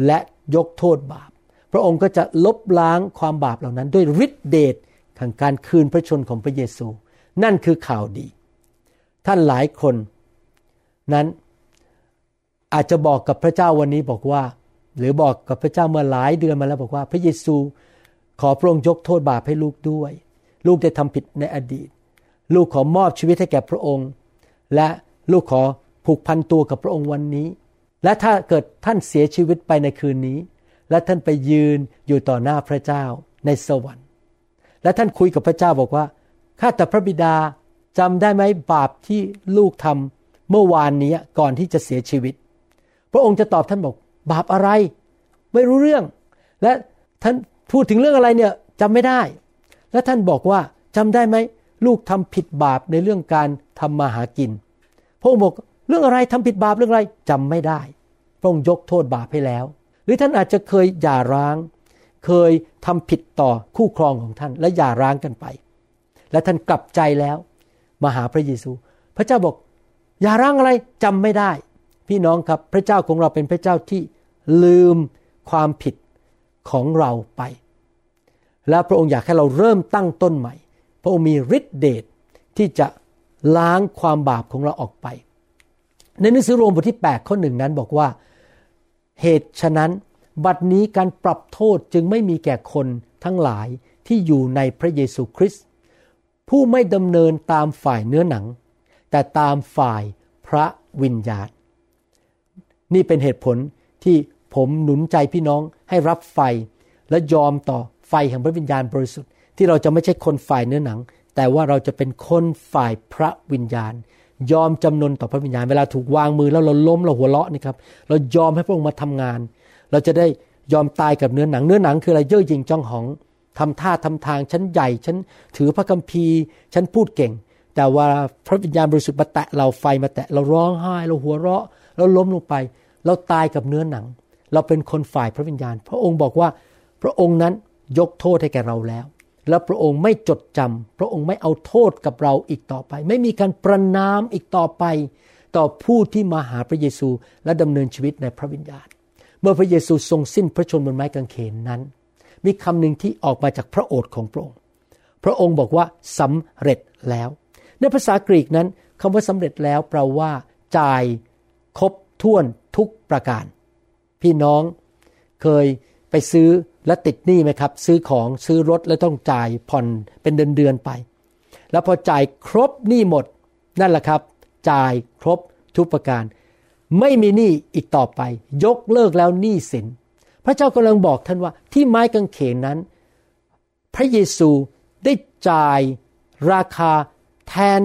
และยกโทษบาป พระองค์ก็จะลบล้างความบาปเหล่านั้น ด้วยฤทธิเดชแห่งการคืนพระชนของพระเยซู นั่นคือข่าวดี ท่านหลายคนนั้นอาจจะบอกกับพระเจ้าวันนี้บอกว่า หรือบอกกับพระเจ้าเมื่อหลายเดือนมาแล้วบอกว่าพระเยซูขอพระองค์ยกโทษบาปให้ลูกด้วย ลูกได้ทำผิดในอดีต ลูกขอมอบชีวิตให้แก่พระองค์ และลูกขอผูกพันตัวกับพระองค์วันนี้ และถ้าเกิดท่านเสียชีวิตไปในคืนนี้ และท่านไปยืนอยู่ต่อหน้าพระเจ้าในสวรรค์ และท่านคุยกับพระเจ้าบอกว่าข้าแต่พระบิดาจำได้ไหมบาปที่ลูกทำเมื่อวานนี้ก่อนที่จะเสียชีวิต พระองค์จะตอบท่านบอก บาปอะไร ไม่รู้เรื่อง และท่านพูดถึงเรื่องอะไรเนี่ยจำไม่ได้ และท่านบอกว่าจำได้ไหมลูกทำผิดบาปในเรื่องการทำมาหากิน พระองค์บอก เรื่องอะไรทำผิดบาปเรื่องอะไรจำไม่ได้ พระองค์ยกโทษบาปให้แล้ว หรือท่านอาจจะเคยหย่าร้าง เคยทำผิดต่อคู่ครองของท่านและหย่าร้างกันไป และท่านกลับใจแล้วมาหาพระเยซู พระเจ้าบอกอย่าร้างอะไรจำไม่ได้ พี่น้องครับพระเจ้าของเราเป็นพระเจ้าที่ลืมความผิดของเราไป และพระองค์อยากให้เราเริ่มตั้งต้นใหม่ พระองค์มีฤทธิเดชที่จะล้างความบาปของเราออกไป ในหนังสือโรมบทที่ 8 ข้อหนึ่งนั้นบอกว่า เหตุฉะนั้น บัดนี้การปรับโทษจึงไม่มีแก่คนทั้งหลายที่อยู่ในพระเยซูคริสต์ผู้ไม่ดำเนินตามฝ่ายเนื้อหนัง แต่ตามฝ่ายพระวิญญาณ นี่เป็นเหตุผลที่ผมหนุนใจพี่น้องให้รับไฟและยอมต่อไฟแห่งพระวิญญาณบริสุทธิ์ที่เราจะไม่ใช่คนฝ่ายเนื้อหนัง แต่ว่าเราจะเป็นคนฝ่ายพระวิญญาณ ยอมจำนนต่อพระวิญญาณ เวลาถูกวางมือแล้วเราล้มเราหัวเราะนี่ครับ เรายอมให้พระองค์มาทำงาน เราจะได้ยอมตายกับเนื้อหนัง เนื้อหนังคืออะไรเย่อหยิ่งจ้องหองทำท่าทำทางฉันใหญ่ฉันถือพระคัมภีร์ฉันพูดเก่ง แต่ว่าพระวิญญาณบริสุทธิ์มาแตะเราไฟมาแตะเราร้องไห้เราหัวเราะเราล้มลงไป เราตายกับเนื้อหนัง เราเป็นคนฝ่ายพระวิญญาณ พระองค์บอกว่าพระองค์นั้นยกโทษให้แก่เราแล้ว และพระองค์ไม่จดจำพระองค์ไม่เอาโทษกับเราอีกต่อไป ไม่มีการประนามอีกต่อไป ต่อผู้ที่มาหาพระเยซูและดำเนินชีวิตในพระวิญญาณ เมื่อพระเยซูทรงสิ้นพระชนม์บนไม้กางเขนนั้น มีคำหนึ่งที่ออกมาจากพระโอษฐ์ของพระองค์ พระองค์บอกว่าสำเร็จแล้ว ในภาษากรีกนั้นคำว่าสำเร็จแล้วแปลว่า จ่ายครบถ้วนทุกประการ พี่น้องเคยไปซื้อ และติดหนี้ไหมครับ ซื้อของซื้อรถแล้วต้องจ่ายผ่อนเป็นเดือนเดือนๆไป แล้วพอจ่ายครบหนี้หมดนั่นแหละครับ จ่ายครบทุกประการ ไม่มีหนี้อีกต่อไป ยกเลิกแล้วหนี้สิน พระเจ้ากำลังบอกท่านว่าที่ไม้กางเขนนั้น พระเยซูได้จ่ายราคาแทน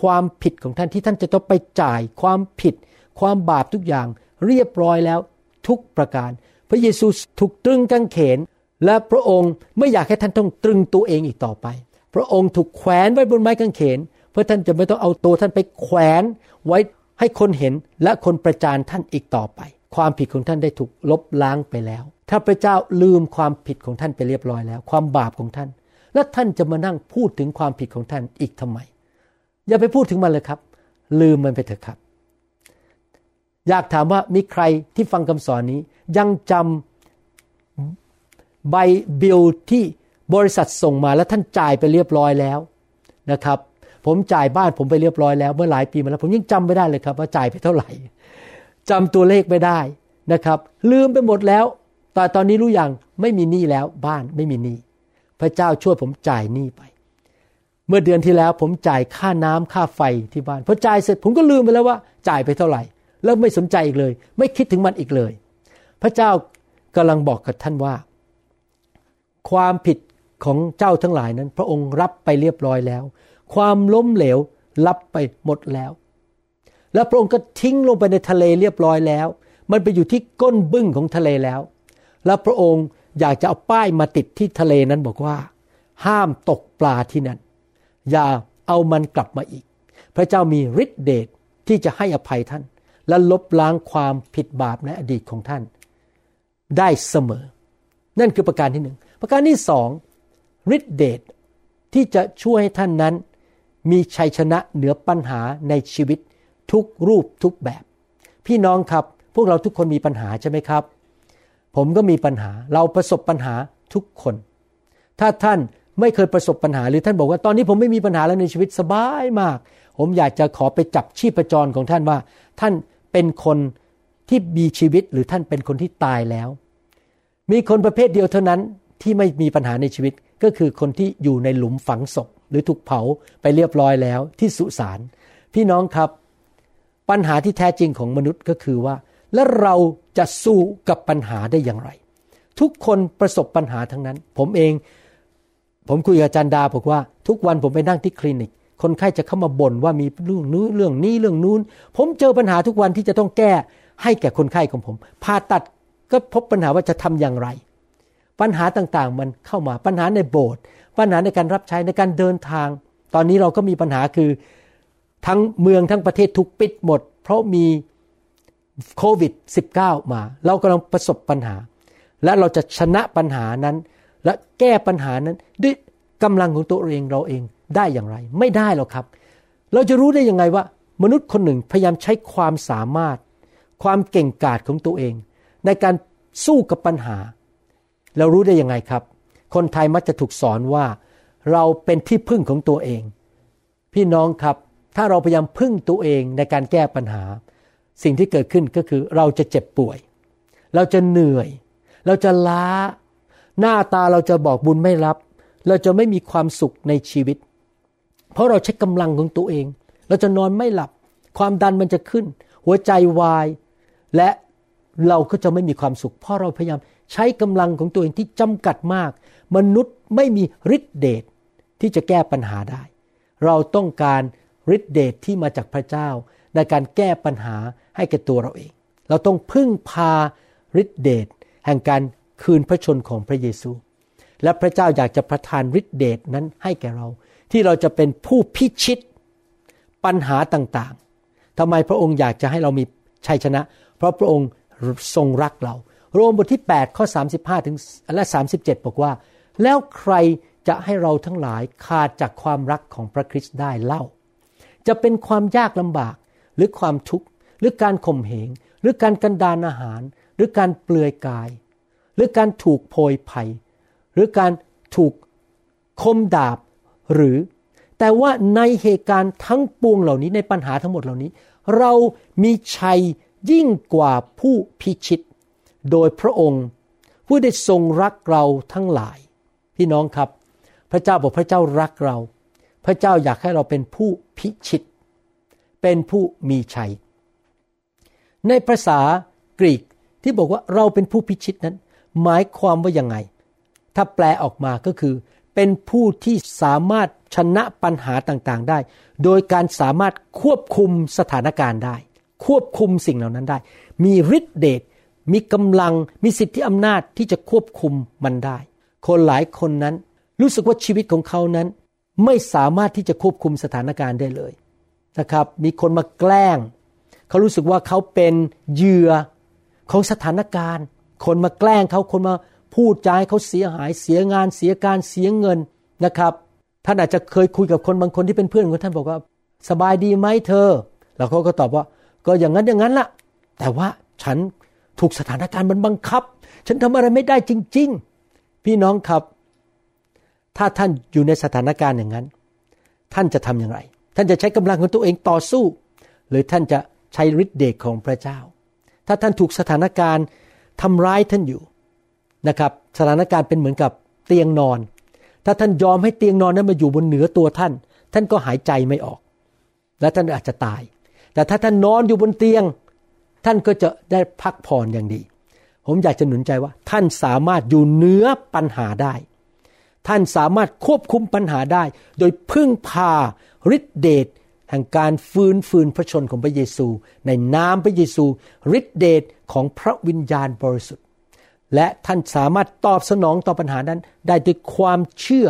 ความผิดของท่านที่ท่านจะต้องไปจ่ายความผิด ความบาปทุกอย่างเรียบร้อยแล้วทุกประการ พระเยซูถูกตรึงกางเขน และพระองค์ไม่อยากให้ท่านต้องตรึงตัวเองอีกต่อไป พระองค์ถูกแขวนไว้บนไม้กางเขน เพื่อท่านจะไม่ต้องเอาตัวท่านไปแขวนไว้ให้คนเห็นและคนประจานท่านอีกต่อไป ความผิดของท่านได้ถูกลบล้างไปแล้ว ถ้าพระเจ้าลืมความผิดของท่านไปเรียบร้อยแล้ว ความบาปของท่าน และท่านจะมานั่งพูดถึงความผิดของท่านอีกทำไม อย่าไปพูดถึงมันเลยครับ ลืมมันไปเถอะครับ อยากถามว่ามีใครที่ฟังคำสอนนี้ ยังจำใบบิลที่บริษัทส่งมาแล้วท่านจ่ายไปเรียบร้อยแล้วนะครับ ผมจ่ายบ้านผมไปเรียบร้อยแล้วเมื่อหลายปีมาแล้ว ผมยังจำไม่ได้เลยครับว่าจ่ายไปเท่าไหร่จำตัวเลขไม่ได้นะครับ ลืมไปหมดแล้วแต่ตอนนี้รู้อย่างไม่มีหนี้แล้วบ้านไม่มีหนี้พระเจ้าช่วยผมจ่ายหนี้ไป เมื่อเดือนที่แล้วผมจ่ายค่าน้ำค่าไฟที่บ้านพอจ่ายเสร็จผมก็ลืมไปแล้วว่าจ่ายไปเท่าไหร่ แล้วไม่สนใจอีกเลย ไม่คิดถึงมันอีกเลย พระเจ้ากำลังบอกกับท่านว่า ความผิดของเจ้าทั้งหลายนั้น พระองค์รับไปเรียบร้อยแล้ว ความล้มเหลวรับไปหมดแล้ว แล้วพระองค์ก็ทิ้งลงไปในทะเลเรียบร้อยแล้ว มันไปอยู่ที่ก้นบึ้งของทะเลแล้ว แล้วพระองค์อยากจะเอาป้ายมาติดที่ทะเลนั้นบอกว่า ห้ามตกปลาที่นั่นอย่าเอามันกลับมาอีก พระเจ้ามีฤทธิเดชที่จะให้อภัยท่าน และลบล้างความผิดบาปในอดีตของท่าน ได้เสมอ นั่นคือประการที่หนึ่งประการที่สองฤทธิเดชที่จะช่วยให้ท่านนั้น มีชัยชนะเหนือปัญหาในชีวิตทุกรูปทุกแบบ พี่น้องครับพวกเราทุกคนมีปัญหาใช่ไหมครับ ผมก็มีปัญหาเราประสบปัญหาทุกคน ถ้าท่านไม่เคยประสบปัญหาหรือท่านบอกว่าตอนนี้ผมไม่มีปัญหาแล้วในชีวิตสบายมาก ผมอยากจะขอไปจับชีพจรของท่านว่า ท่านเป็นคน ที่มีชีวิตหรือท่านเป็นคนที่ตายแล้ว มีคนประเภทเดียวเท่านั้นที่ไม่มีปัญหาในชีวิตก็คือคนที่อยู่ในหลุมฝังศพ หรือถูกเผาไปเรียบร้อยแล้วที่สุสานพี่น้องครับปัญหาที่แท้จริงของมนุษย์ก็คือว่า แล้วเราจะสู้กับปัญหาได้อย่างไร ทุกคนประสบปัญหาทั้งนั้น ผมเอง ผมคุยกับอาจารย์ดาบอกว่า ทุกวันผมไปนั่งที่คลินิก คนไข้จะเข้ามาบ่นว่ามีเรื่องนู้นเรื่องนี้เรื่องนู้น ผมเจอปัญหาทุกวันที่จะต้องแก้ ให้แก่คนไข้ของผมผ่าตัดก็พบปัญหาว่าจะทำอย่างไร ปัญหาต่างๆมันเข้ามาปัญหาในโบสถ์ปัญหาในการรับใช้ในการเดินทาง ตอนนี้เราก็มีปัญหาคือทั้งเมืองทั้งประเทศถูกปิดหมด เพราะมีโควิด -19 มา เรากำลังประสบปัญหา และเราจะชนะปัญหานั้น และแก้ปัญหานั้นด้วยกำลังของตัวเองเราเองได้อย่างไร ไม่ได้หรอกครับ เราจะรู้ได้ยังไงว่า มนุษย์คนหนึ่งพยายามใช้ความสามารถ ความเก่งกาจของตัวเอง ในการสู้กับปัญหา เรารู้ได้ยังไงครับ คนไทยมักจะถูกสอนว่า เราเป็นที่พึ่งของตัวเอง พี่น้องครับ ถ้าเราพยายามพึ่งตัวเองในการแก้ปัญหา สิ่งที่เกิดขึ้นก็คือเราจะเจ็บป่วย เราจะเหนื่อย เราจะล้า หน้าตาเราจะบอกบุญไม่รับ เราจะไม่มีความสุขในชีวิต เพราะเราใช้กำลังของตัวเอง เราจะนอนไม่หลับ ความดันมันจะขึ้น หัวใจวาย และเราก็จะไม่มีความสุข เพราะเราพยายามใช้กำลังของตัวเองที่จำกัดมาก มนุษย์ไม่มีฤทธิเดชที่จะแก้ปัญหาได้ เราต้องการฤทธิเดชที่มาจากพระเจ้า ในการแก้ปัญหาให้แก่ตัวเราเอง เราต้องพึ่งพาฤทธิเดชแห่งการคืนพระชนของพระเยซู และพระเจ้าอยากจะประทานฤทธิเดชนั้นให้แก่เรา ที่เราจะเป็นผู้พิชิตปัญหาต่างๆทำไมพระองค์อยากจะให้เรามีชัยชนะ เพราะพระองค์ทรงรักเรา โรมบทที่ 8 ข้อ 35 ถึงและ 37 บอกว่า แล้วใครจะให้เราทั้งหลายขาดจากความรักของพระคริสต์ได้เล่า จะเป็นความยากลำบากหรือความทุกข์หรือการข่มเหง หรือการกันดานอาหาร หรือการเปลือยกาย หรือการถูกโพยภัย หรือการถูกคมดาบหรือ แต่ว่าในเหตุการณ์ทั้งปวงเหล่านี้ในปัญหาทั้งหมดเหล่านี้ เรามีชัย ยิ่งกว่าผู้พิชิต โดยพระองค์ผู้ได้ทรงรักเราทั้งหลาย พี่น้องครับ พระเจ้าบอกพระเจ้ารักเรา พระเจ้าอยากให้เราเป็นผู้พิชิต เป็นผู้มีชัย ในภาษากรีกที่บอกว่าเราเป็นผู้พิชิตนั้น หมายความว่ายังไง ถ้าแปลออกมาก็คือ เป็นผู้ที่สามารถชนะปัญหาต่างๆได้ โดยการสามารถควบคุมสถานการณ์ได้ ควบคุมสิ่งเหล่านั้นได้ มีฤทธิเดชมีกำลังมีสิทธิอำนาจที่จะควบคุมมันได้ คนหลายคนนั้นรู้สึกว่าชีวิตของเขานั้น ไม่สามารถที่จะควบคุมสถานการณ์ได้เลยนะครับ มีคนมาแกล้ง เขารู้สึกว่าเขาเป็นเหยื่อของสถานการณ์ คนมาแกล้งเขาคนมาพูดจาให้เขาเสียหายเสียงานเสียการเสียเงินนะครับท่านอาจจะเคยคุยกับคนบางคนที่เป็นเพื่อนของท่านบอกว่า สบายดีไหมเธอ แล้วเขาก็ตอบว่า ก็อย่างนั้นอย่างนั้นละแต่ว่าฉันถูกสถานการณ์มันบังคับ ฉันทำอะไรไม่ได้จริง ๆ พี่น้องครับ ถ้าท่านอยู่ในสถานการณ์อย่างนั้น ท่านจะทำอย่างไร ท่านจะใช้กำลังของตัวเองต่อสู้ หรือท่านจะใช้ฤทธิ์เดชของพระเจ้า ถ้าท่านถูกสถานการณ์ทำร้ายท่านอยู่นะครับสถานการณ์เป็นเหมือนกับเตียงนอน ถ้าท่านยอมให้เตียงนอนนั้นมาอยู่บนเหนือตัวท่าน ท่านก็หายใจไม่ออก และท่านอาจจะตาย แต่ถ้าท่านนอนอยู่บนเตียง ท่านก็จะได้พักผ่อนอย่างดี ผมอยากจะหนุนใจว่า ท่านสามารถอยู่เหนือปัญหาได้ ท่านสามารถควบคุมปัญหาได้ โดยพึ่งพาฤทธิเดชแห่งการฟื้นฟืนพระชนของพระเยซู ในนามพระเยซูฤทธิเดชของพระวิญญาณบริสุทธิ์ และท่านสามารถตอบสนองต่อปัญหานั้นได้ด้วยความเชื่อ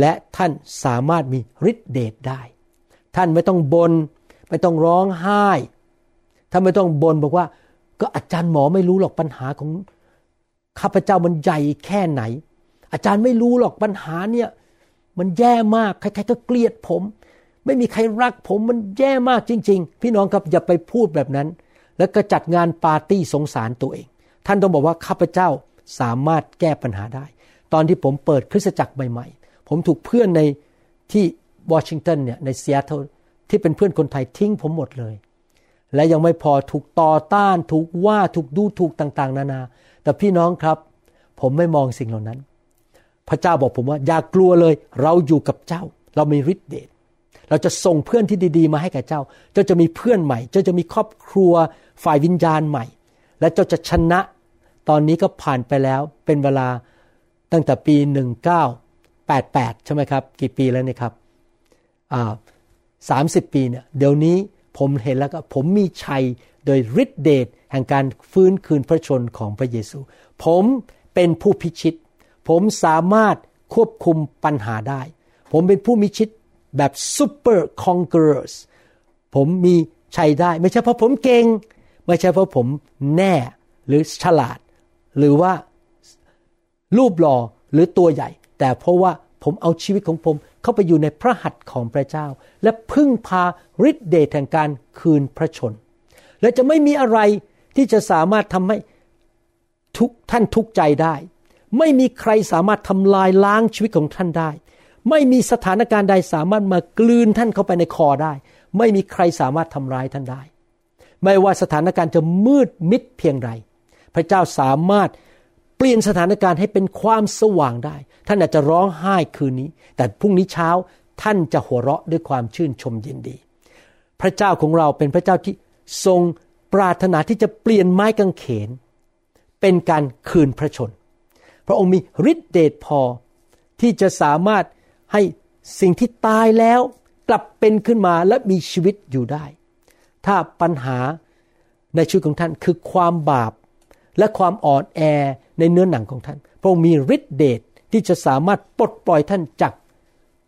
และท่านสามารถมีฤทธิเดชได้ ท่านไม่ต้องบน ไม่ต้องร้องไห้ท่านไม่ต้องบนบอกว่า ก็อาจารย์หมอไม่รู้หรอกปัญหาของข้าพเจ้ามันใหญ่แค่ไหน อาจารย์ไม่รู้หรอกปัญหาเนี่ยมันแย่มากใครๆก็เกลียดผม ไม่มีใครรักผมมันแย่มากจริง ๆ พี่น้องครับอย่าไปพูดแบบนั้น แล้วก็จัดงานปาร์ตี้สงสารตัวเอง ท่านต้องบอกว่าข้าพเจ้าสามารถแก้ปัญหาได้ ตอนที่ผมเปิดคริสตจักรใหม่ ๆ ผมถูกเพื่อนในที่วอชิงตันเนี่ยในซีแอตเทิล ที่เป็นเพื่อนคนไทยทิ้งผมหมดเลย และยังไม่พอถูกต่อต้านถูกว่าถูกดูถูกต่าง ๆ นานา แต่พี่น้องครับ ผมไม่มองสิ่งเหล่านั้น พระเจ้าบอกผมว่าอย่ากลัวเลย เราอยู่กับเจ้า เรามีฤทธิ์เดชเราจะส่งเพื่อนที่ดี ๆ มาให้แก่เจ้า เจ้าจะมีเพื่อนใหม่ เจ้าจะมีครอบครัวฝ่ายวิญญาณใหม่ และเจ้าจะชนะ ตอนนี้ก็ผ่านไปแล้วเป็นเวลาตั้งแต่ปี 1988 ใช่ไหมครับ กี่ปีแล้วเนี่ยครับ อ่าสามสิบปีเนี่ยเดี๋ยวนี้ผมเห็นแล้วก็ผมมีชัยโดยฤทธิเดชแห่งการฟื้นคืนพระชนของพระเยซู ผมเป็นผู้พิชิต ผมสามารถควบคุมปัญหาได้ ผมเป็นผู้มีชิตแบบ super conquerors ผมมีชัยได้ ไม่ใช่เพราะผมเก่ง ไม่ใช่เพราะผมแน่หรือฉลาด หรือว่ารูปหล่อหรือตัวใหญ่ แต่เพราะว่าผมเอาชีวิตของผม เข้าไปอยู่ในพระหัตถ์ของพระเจ้า และพึ่งพาฤทธิเดชแห่งการคืนพระชน และจะไม่มีอะไรที่จะสามารถทำให้ทุกท่านทุกข์ใจได้ ไม่มีใครสามารถทำลายล้างชีวิตของท่านได้ ไม่มีสถานการณ์ใดสามารถมากลืนท่านเข้าไปในคอได้ ไม่มีใครสามารถทำร้ายท่านได้ ไม่ว่าสถานการณ์จะมืดมิดเพียงไรพระเจ้าสามารถเปลี่ยนสถานการณ์ให้เป็นความสว่างได้ ท่านอาจจะร้องไห้คืนนี้ แต่พรุ่งนี้เช้าท่านจะหัวเราะด้วยความชื่นชมยินดี พระเจ้าของเราเป็นพระเจ้าที่ทรงปรารถนาที่จะเปลี่ยนไม้กางเขน เป็นการคืนพระชน พระองค์มีฤทธิเดชพอที่จะสามารถให้สิ่งที่ตายแล้วกลับเป็นขึ้นมาและมีชีวิตอยู่ได้ ถ้าปัญหาในชีวิตของท่านคือความบาปและความอ่อนแอในเนื้อหนังของท่าน พระองค์มีฤทธิเดช ที่จะสามารถปลดปล่อยท่านจาก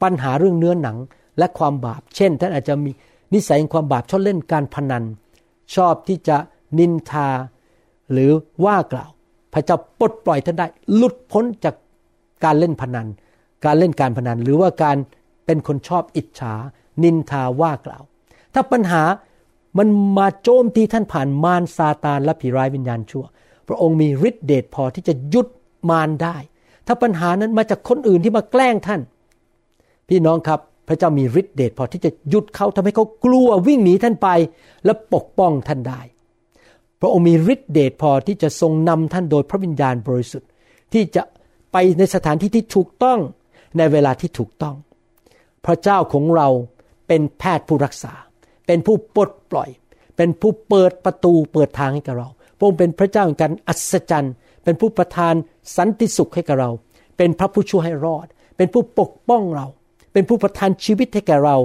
ปัญหาเรื่องเนื้อหนังและความบาป เช่น ท่านอาจจะมีนิสัยความบาปชอบเล่นการพนัน ชอบที่จะนินทาหรือว่ากล่าว พระเจ้าปลดปล่อยท่านได้ หลุดพ้นจากการเล่นพนัน การเล่นการพนัน หรือว่าการเป็นคนชอบอิจฉา นินทาว่ากล่าว ถ้าปัญหามันมาโจมตีท่านผ่านมารซาตานและผีร้ายวิญญาณชั่ว พระองค์มีฤทธิเดชพอที่จะยุดมารได้ ถ้าปัญหานั้นมาจากคนอื่นที่มาแกล้งท่าน พี่น้องครับพระเจ้ามีฤทธิเดชพอที่จะหยุดเขาทำให้เขากลัววิ่งหนีท่านไป และปกป้องท่านได้พระองค์มีฤทธิเดชพอที่จะทรงนำท่านโดยพระวิญญาณบริสุทธิ์ ที่จะไปในสถานที่ที่ถูกต้องในเวลาที่ถูกต้อง พระเจ้าของเราเป็นแพทย์ผู้รักษา เป็นผู้ปลดปล่อย เป็นผู้เปิดประตูเปิดทางให้กับเรา พระองค์เป็นพระเจ้าแห่งการอัศจรรย์ เป็นผู้ประทานสันติสุขให้กับเรา เป็นพระผู้ช่วยให้รอด เป็นผู้ปกป้องเรา เป็นผู้ประทานชีวิตให้แก่เรา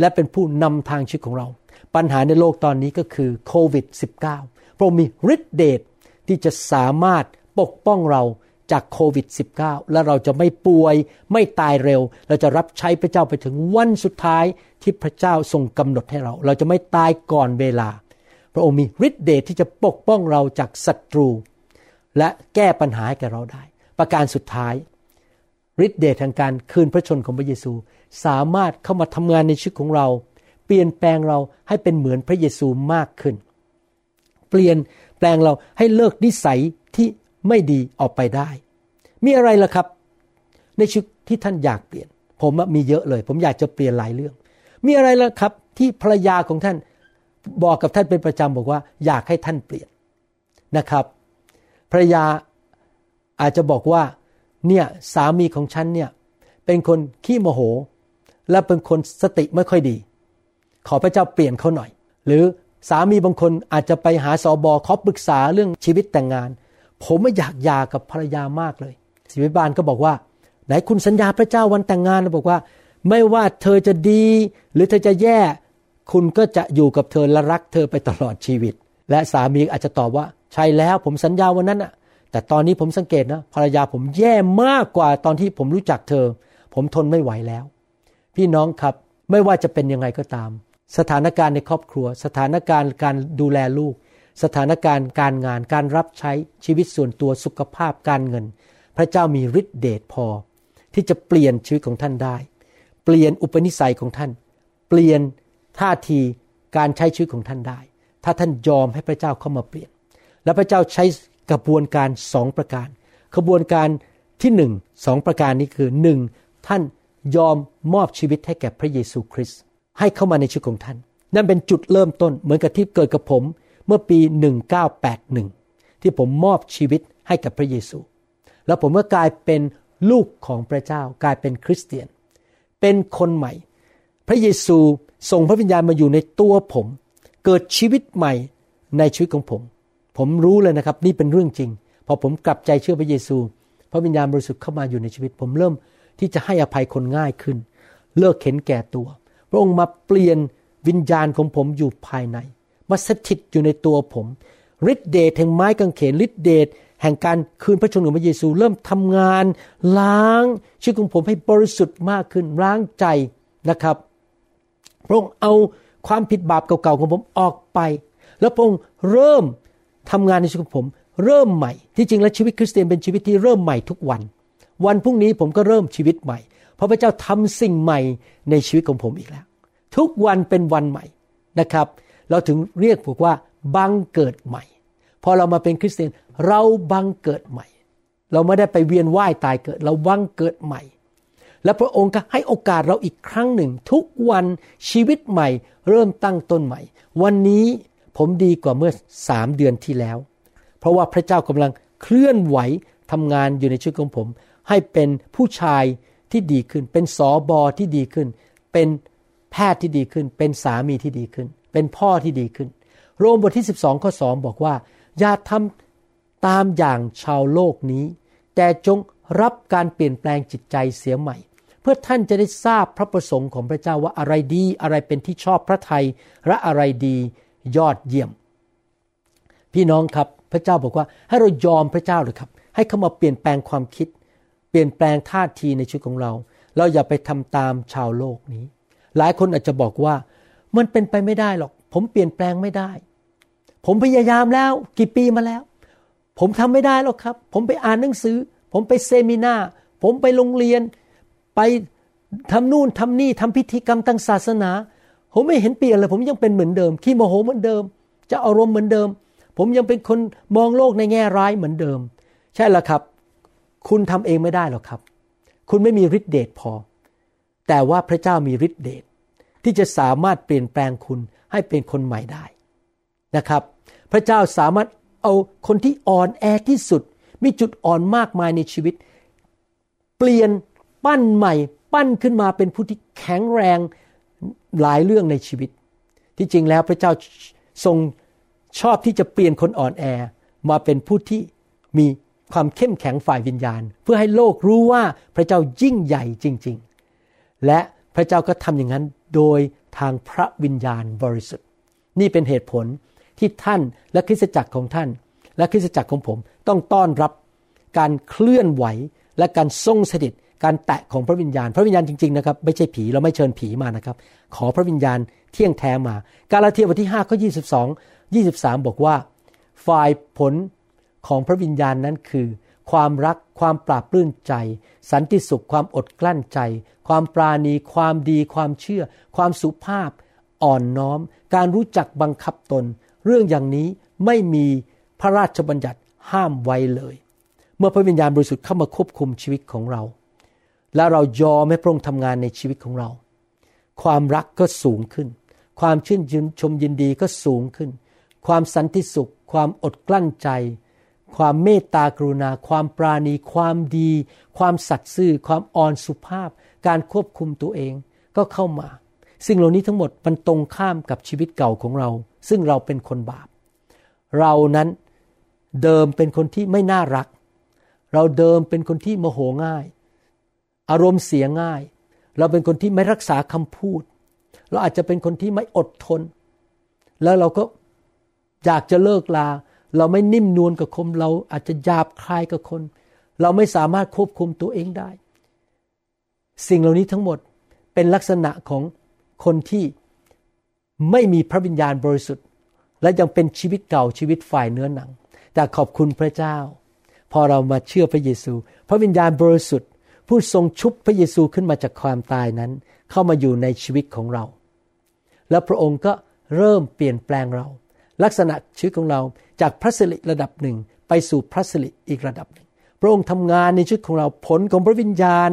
และเป็นผู้นำทางชีวิตของเรา ปัญหาในโลกตอนนี้ก็คือโควิด -19 พระองค์มีฤทธิเดชที่จะสามารถปกป้องเราจากโควิด -19 และเราจะไม่ป่วยไม่ตายเร็ว เราจะรับใช้พระเจ้าไปถึงวันสุดท้ายที่พระเจ้าทรงกำหนดให้เรา เราจะไม่ตายก่อนเวลา พระองค์มีฤทธิเดชที่จะปกป้องเราจากศัตรู และแก้ปัญหาให้แก่เราได้ ประการสุดท้ายฤทธิเดชทางการคืนพระชนของพระเยซู สามารถเข้ามาทำงานในชีวิตของเรา เปลี่ยนแปลงเราให้เป็นเหมือนพระเยซูมากขึ้น เปลี่ยนแปลงเราให้เลิกนิสัยที่ไม่ดีออกไปได้ มีอะไรล่ะครับ ในชีวิตที่ท่านอยากเปลี่ยน ผมมีเยอะเลย ผมอยากจะเปลี่ยนหลายเรื่อง มีอะไรล่ะครับที่ภรรยาของท่านบอกกับท่านเป็นประจำบอกว่าอยากให้ท่านเปลี่ยนนะครับ ภรรยาอาจจะบอกว่าเนี่ยสามีของฉันเนี่ยเป็นคนขี้โมโห และเป็นคนสติไม่ค่อยดี ขอพระเจ้าเปลี่ยนเขาหน่อย หรือสามีบางคนอาจจะไปหาสอบอขอปรึกษาเรื่องชีวิตแต่งงาน ผมไม่อยากหย่ากับภรรยามากเลยศิวิบาลก็บอกว่า ไหนคุณสัญญาพระเจ้าวันแต่งงานบอกว่า ไม่ว่าเธอจะดี หรือเธอจะแย่ คุณก็จะอยู่กับเธอและรักเธอไปตลอดชีวิต และสามีอาจจะตอบว่า ใช่แล้วผมสัญญาวันนั้นอะแต่ตอนนี้ผมสังเกตนะภรรยาผมแย่มากกว่าตอนที่ผมรู้จักเธอ ผมทนไม่ไหวแล้ว พี่น้องครับไม่ว่าจะเป็นยังไงก็ตาม สถานการณ์ในครอบครัว สถานการณ์การดูแลลูก สถานการณ์การงานการรับใช้ชีวิตส่วนตัวสุขภาพการเงิน พระเจ้ามีฤทธิเดชพอ ที่จะเปลี่ยนชีวิตของท่านได้ เปลี่ยนอุปนิสัยของท่าน เปลี่ยนท่าทีการใช้ชีวิตของท่านได้ ถ้าท่านยอมให้พระเจ้าเข้ามาเปลี่ยน และพระเจ้าใช้กระบวนการสองประการกระบวนการที่หนึ่งสองประการนี้คือหนึ่งท่านยอมมอบชีวิตให้แก่พระเยซูคริสต์ให้เข้ามาในชีวิตของท่าน นั่นเป็นจุดเริ่มต้นเหมือนกับที่เกิดกับผมเมื่อปี 1981 ที่ผมมอบชีวิตให้กับพระเยซู แล้วผมก็กลายเป็นลูกของพระเจ้ากลายเป็นคริสเตียน เป็นคนใหม่ พระเยซูส่งพระวิญญาณมาอยู่ในตัวผม เกิดชีวิตใหม่ในชีวิตของผม ผมรู้เลยนะครับนี่เป็นเรื่องจริง พอผมกลับใจเชื่อพระเยซู พระวิญญาณบริสุทธิ์เข้ามาอยู่ในชีวิต ผมเริ่มที่จะให้อภัยคนง่ายขึ้น เลิกเข็นแก่ตัว พระองค์มาเปลี่ยนวิญญาณของผมอยู่ภายใน มาสถิตอยู่ในตัวผมฤทธิเดชแห่งไม้กางเขนฤทธิเดชแห่งการคืนพระชนของพระเยซู เริ่มทำงาน ล้างชีวิตของผมให้บริสุทธิ์มากขึ้นล้างใจนะครับ พระองค์เอาความผิดบาปเก่าๆของผมออกไป แล้วพระองค์เริ่ม ทำงานในชีวิตผม เริ่มใหม่ ที่จริงแล้วชีวิตคริสเตียนเป็นชีวิตที่เริ่มใหม่ทุกวัน วันพรุ่งนี้ผมก็เริ่มชีวิตใหม่ เพราะพระเจ้าทำสิ่งใหม่ในชีวิตของผมอีกแล้ว ทุกวันเป็นวันใหม่นะครับ เราถึงเรียกบอกว่าบังเกิดใหม่ พอเรามาเป็นคริสเตียนเราบังเกิดใหม่ เราไม่ได้ไปเวียนว่ายตายเกิด เราบังเกิดใหม่ และพระองค์ก็ให้โอกาสเราอีกครั้งหนึ่ง ทุกวันชีวิตใหม่ เริ่มตั้งต้นใหม่ วันนี้ ผมดีกว่าเมื่อสามเดือนที่แล้ว เพราะว่าพระเจ้ากำลังเคลื่อนไหวทำงานอยู่ในชีวิตของผม ให้เป็นผู้ชายที่ดีขึ้น เป็นสอบอที่ดีขึ้น เป็นแพทย์ที่ดีขึ้น เป็นสามีที่ดีขึ้น เป็นพ่อที่ดีขึ้น โรมบทที่ 12ข้อ2บอกว่า อย่าทำตามอย่างชาวโลกนี้ แต่จงรับการเปลี่ยนแปลงจิตใจเสียใหม่ เพื่อท่านจะได้ทราบพระประสงค์ของพระเจ้าว่าอะไรดีอะไรเป็นที่ชอบพระทัยและอะไรดี ยอดเยี่ยม พี่น้องครับพระเจ้าบอกว่าให้เรายอมพระเจ้าเลยครับ ให้เขามาเปลี่ยนแปลงความคิด เปลี่ยนแปลงท่าทีในชีวิตของเรา เราอย่าไปทำตามชาวโลกนี้ หลายคนอาจจะบอกว่า มันเป็นไปไม่ได้หรอก ผมเปลี่ยนแปลงไม่ได้ ผมพยายามแล้วกี่ปีมาแล้ว ผมทำไม่ได้หรอกครับ ผมไปอ่านหนังสือ ผมไปเซมินาผมไปโรงเรียนไปทำนู่นทำนี่ทำพิธีกรรมทางศาสนา ผมไม่เห็นเปลี่ยนเลย ผมยังเป็นเหมือนเดิม ขี้โมโหเหมือนเดิม จะอารมณ์เหมือนเดิม ผมยังเป็นคนมองโลกในแง่ร้ายเหมือนเดิม ใช่แล้วครับ คุณทำเองไม่ได้หรอกครับ คุณไม่มีฤทธิเดชพอ แต่ว่าพระเจ้ามีฤทธิเดชที่จะสามารถเปลี่ยนแปลงคุณให้เป็นคนใหม่ได้นะครับ พระเจ้าสามารถเอาคนที่อ่อนแอที่สุด มีจุดอ่อนมากมายในชีวิต เปลี่ยนปั้นใหม่ ปั้นขึ้นมาเป็นผู้ที่แข็งแรง หลายเรื่องในชีวิต ที่จริงแล้วพระเจ้าทรงชอบที่จะเปลี่ยนคนอ่อนแอมาเป็นผู้ที่มีความเข้มแข็งฝ่ายวิญญาณ เพื่อให้โลกรู้ว่าพระเจ้ายิ่งใหญ่จริง ๆ และพระเจ้าก็ทำอย่างนั้นโดยทางพระวิญญาณบริสุทธิ์ นี่เป็นเหตุผลที่ท่านและคริสตจักรของท่าน และคริสตจักรของผมต้องต้อนรับการเคลื่อนไหวและการทรงสถิต การแตะของพระวิญญาณ พระวิญญาณจริงๆนะครับไม่ใช่ผีเราไม่เชิญผีมานะครับ ขอพระวิญญาณเที่ยงแท้มา กาลาเทียบทที่5ข้อ22 23 บอกว่า ฝ่ายผลของพระวิญญาณนั้นคือ ความรักความปราบปลื้มใจ สันติสุขความอดกลั้นใจ ความปราณี ความดี ความเชื่อ ความสุภาพ อ่อนน้อม การรู้จักบังคับตน เรื่องอย่างนี้ไม่มีพระราชบัญญัติห้ามไว้เลย เมื่อพระวิญญาณบริสุทธิ์เข้ามาควบคุมชีวิตของเรา และเรายอมให้พระองค์ทำงานในชีวิตของเรา ความรักก็สูงขึ้น ความชื่นชมยินดีก็สูงขึ้น ความสันติสุข ความอดกลั้นใจ ความเมตตากรุณา ความปราณี ความดี ความสัตย์ซื่อ ความอ่อนสุภาพ การควบคุมตัวเองก็เข้ามา สิ่งเหล่านี้ทั้งหมดมันตรงข้ามกับชีวิตเก่าของเรา ซึ่งเราเป็นคนบาป เรานั้นเดิมเป็นคนที่ไม่น่ารัก เราเดิมเป็นคนที่โมโหง่าย อารมณ์เสียง่าย เราเป็นคนที่ไม่รักษาคำพูด เราอาจจะเป็นคนที่ไม่อดทน แล้วเราก็อยากจะเลิกลา เราไม่นิ่มนวลกับคนเราอาจจะหยาบคายกับคน เราไม่สามารถควบคุมตัวเองได้ สิ่งเหล่านี้ทั้งหมดเป็นลักษณะของคนที่ไม่มีพระวิญญาณบริสุทธิ์ และยังเป็นชีวิตเก่าชีวิตฝ่ายเนื้อหนัง แต่ขอบคุณพระเจ้า พอเรามาเชื่อพระเยซู พระวิญญาณบริสุทธิ์ ผู้ทรงชุบพระเยซูขึ้นมาจากความตายนั้น เข้ามาอยู่ในชีวิตของเรา แล้วพระองค์ก็เริ่มเปลี่ยนแปลงเรา ลักษณะชีวิตของเราจากพระสิริระดับหนึ่งไปสู่พระสิริอีกระดับหนึ่ง พระองค์ทำงานในชีวิตของเราผลของพระวิญญาณ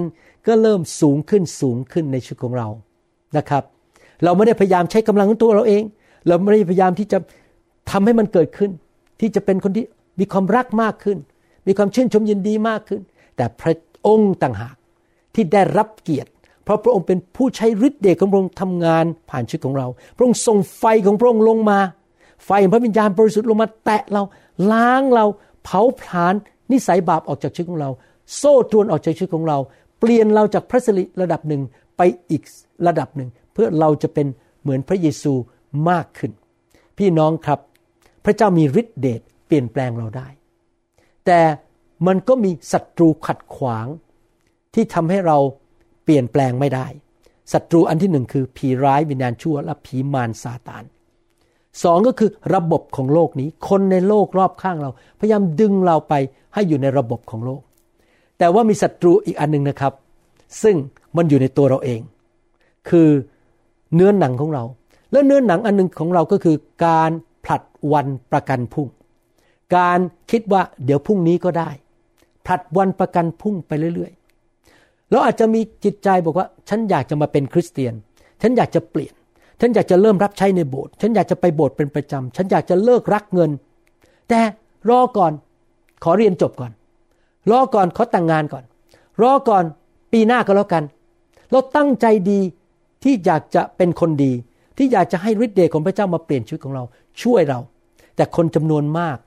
ก็เริ่มสูงขึ้นสูงขึ้นในชีวิตของเรานะครับ เราไม่ได้พยายามใช้กำลังของตัวเราเอง เราไม่ได้พยายามที่จะทำให้มันเกิดขึ้น ที่จะเป็นคนที่มีความรักมากขึ้น มีความชื่นชมยินดีมากขึ้น แต่พระ องค์ต่างหากที่ได้รับเกียรติ เพราะพระองค์เป็นผู้ใช้ฤทธิ์เดชของพระองค์ทำงานผ่านชีวิตของเรา พระองค์ส่งไฟของพระองค์ลงมา ไฟของพระวิญญาณบริสุทธิ์ลงมาแตะเราล้างเราเผาผลาญนิสัยบาปออกจากชีวิตของเรา โซ่ตรวนออกจากชีวิตของเรา เปลี่ยนเราจากพระสิริระดับหนึ่งไปอีกระดับหนึ่ง เพื่อเราจะเป็นเหมือนพระเยซูมากขึ้น พี่น้องครับ พระเจ้ามีฤทธิ์เดชเปลี่ยนแปลงเราได้ แต่ มันก็มีศัตรูขัดขวาง ที่ทำให้เราเปลี่ยนแปลงไม่ได้ศัตรูอันที่หนึ่งคือผีร้ายวิญญาณชั่วและผีมารซาตานสองก็คือระบบของโลกนี้ คนในโลกรอบข้างเรา พยายามดึงเราไปให้อยู่ในระบบของโลก แต่ว่ามีศัตรูอีกอันหนึ่งนะครับ ซึ่งมันอยู่ในตัวเราเอง คือเนื้อหนังของเรา และเนื้อหนังอันหนึงของเราก็คือ การผลัดวันประกันพรุ่ง การคิดว่าเดี๋ยวพรุ่งนี้ก็ได้ ผลัดวันประกันพุ่งไปเรื่อยๆ เราอาจจะมีจิตใจบอกว่า ฉันอยากจะมาเป็นคริสเตียน ฉันอยากจะเปลี่ยน ฉันอยากจะเริ่มรับใช้ในโบสถ์ ฉันอยากจะไปโบสถ์เป็นประจำ ฉันอยากจะเลิกรักเงิน แต่รอก่อน ขอเรียนจบก่อน รอก่อนขอแต่งงานก่อน รอก่อนปีหน้าก็แล้วกัน เราตั้งใจดีที่อยากจะเป็นคนดี ที่อยากจะให้ฤทธิ์เดชของพระเจ้ามาเปลี่ยนชีวิตของเรา ช่วยเรา แต่คนจำนวนมาก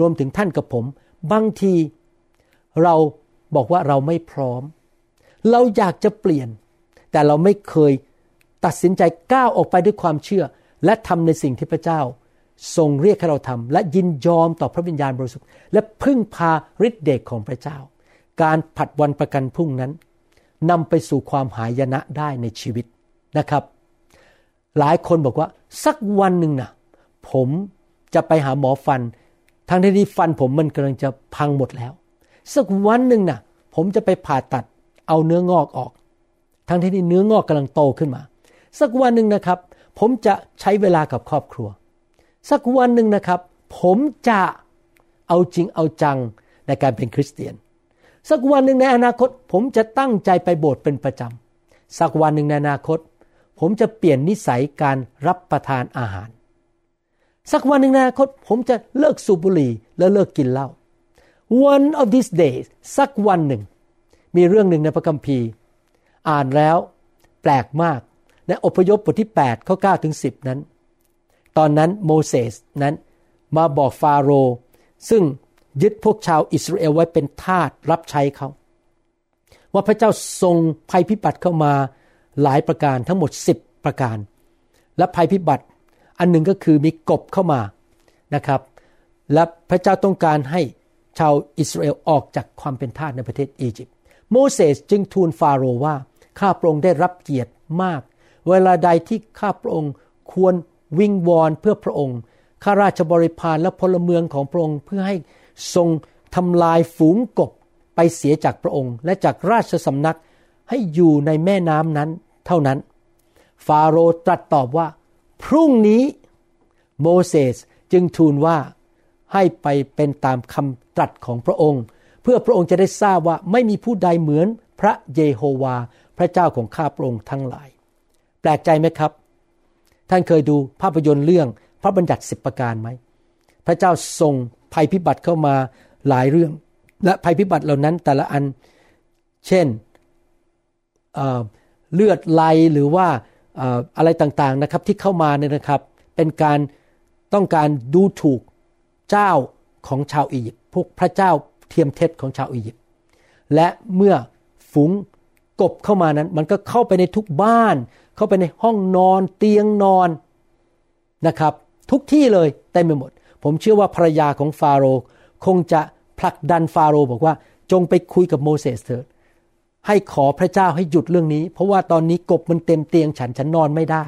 รวมถึงท่านกับผม บางที เราบอกว่าเราไม่พร้อม เราอยากจะเปลี่ยน แต่เราไม่เคยตัดสินใจก้าวออกไปด้วยความเชื่อ และทำในสิ่งที่พระเจ้า ทรงเรียกให้เราทำและยินยอมต่อพระวิญญาณบริสุทธิ์และพึ่งพาฤทธิเดชของพระเจ้า การผัดวันประกันพรุ่งนั้นนำไปสู่ความหายนะได้ในชีวิตนะครับ หลายคนบอกว่าสักวันหนึ่งนะผมจะไปหาหมอฟันทางที่ฟันผมมันกำลังจะพังหมดแล้ว สักวันหนึ่งนะผมจะไปผ่าตัดเอาเนื้องอกออก ทั้งที่เนื้องอกกำลังโตขึ้นมา สักวันหนึ่งนะครับ ผมจะใช้เวลากับครอบครัว สักวันหนึ่งนะครับ ผมจะเอาจริงเอาจังในการเป็นคริสเตียน สักวันหนึ่งในอนาคต ผมจะตั้งใจไปโบสถ์เป็นประจำสักวันหนึ่งในอนาคต ผมจะเปลี่ยนนิสัยการรับประทานอาหาร สักวันหนึ่งในอนาคต ผมจะเลิกสูบบุหรี่และเลิกกินเหล้า one of these days สักวันหนึ่ง มีเรื่องหนึ่งในพระคัมภีร์ อ่านแล้วแปลกมาก ในอพยพบทที่8ข้อ9ถึง10 นั้น ตอนนั้นโมเสสนั้นมาบอกฟาโรห์ซึ่งยึดพวกชาวอิสราเอลไว้เป็นทาสรับใช้เขา ว่าพระเจ้าทรงภัยพิบัติเข้ามาหลายประการทั้งหมด 10 ประการ และภัยพิบัติอันหนึ่งก็คือมีกบเข้ามานะครับ และพระเจ้าต้องการให้ ชาวอิสราเอลออกจากความเป็นทาสในประเทศอียิปต์โมเสสจึงทูลฟาโรห์ว่าข้าพระองค์ได้รับเกียรติมาก เวลาใดที่ข้าพระองค์ควรวิงวอนเพื่อพระองค์ข้าราชบริพารและพลเมืองของพระองค์เพื่อให้ทรงทำลายฝูงกบไปเสียจากพระองค์ และจากราชสำนักให้อยู่ในแม่น้ำนั้นเท่านั้น ฟาโรห์ตรัสตอบว่า พรุ่งนี้โมเสสจึงทูลว่าให้ไปเป็นตามคำ ตรัสของพระองค์ เพื่อพระองค์จะได้ทราบว่าไม่มีผู้ใดเหมือนพระเยโฮวา พระเจ้าของข้าพระองค์ทั้งหลาย แปลกใจไหมครับ ท่านเคยดูภาพยนตร์เรื่องพระบัญญัติสิบประการไหม พระเจ้าทรงภัยพิบัติเข้ามาหลายเรื่อง และภัยพิบัติเหล่านั้นแต่ละอัน เช่นเเลือดไหลหรือว่าอะไรต่างๆนะครับที่เข้ามาเนี่ยนะครับ เป็นการต้องการดูถูกเจ้าของชาวอียิปต์ พวกพระเจ้าเทียมเท็จของชาวอียิปต์และเมื่อฝูงกบเข้ามานั้น มันก็เข้าไปในทุกบ้าน เข้าไปในห้องนอนเตียงนอนนะครับ ทุกที่เลยเต็มไปหมด ผมเชื่อว่าภรรยาของฟาโรห์คงจะผลักดันฟาโรห์บอกว่าจงไปคุยกับโมเสสเถิดให้ขอพระเจ้าให้หยุดเรื่องนี้ เพราะว่าตอนนี้กบมันเต็มเตียงฉันฉันนอนไม่ได้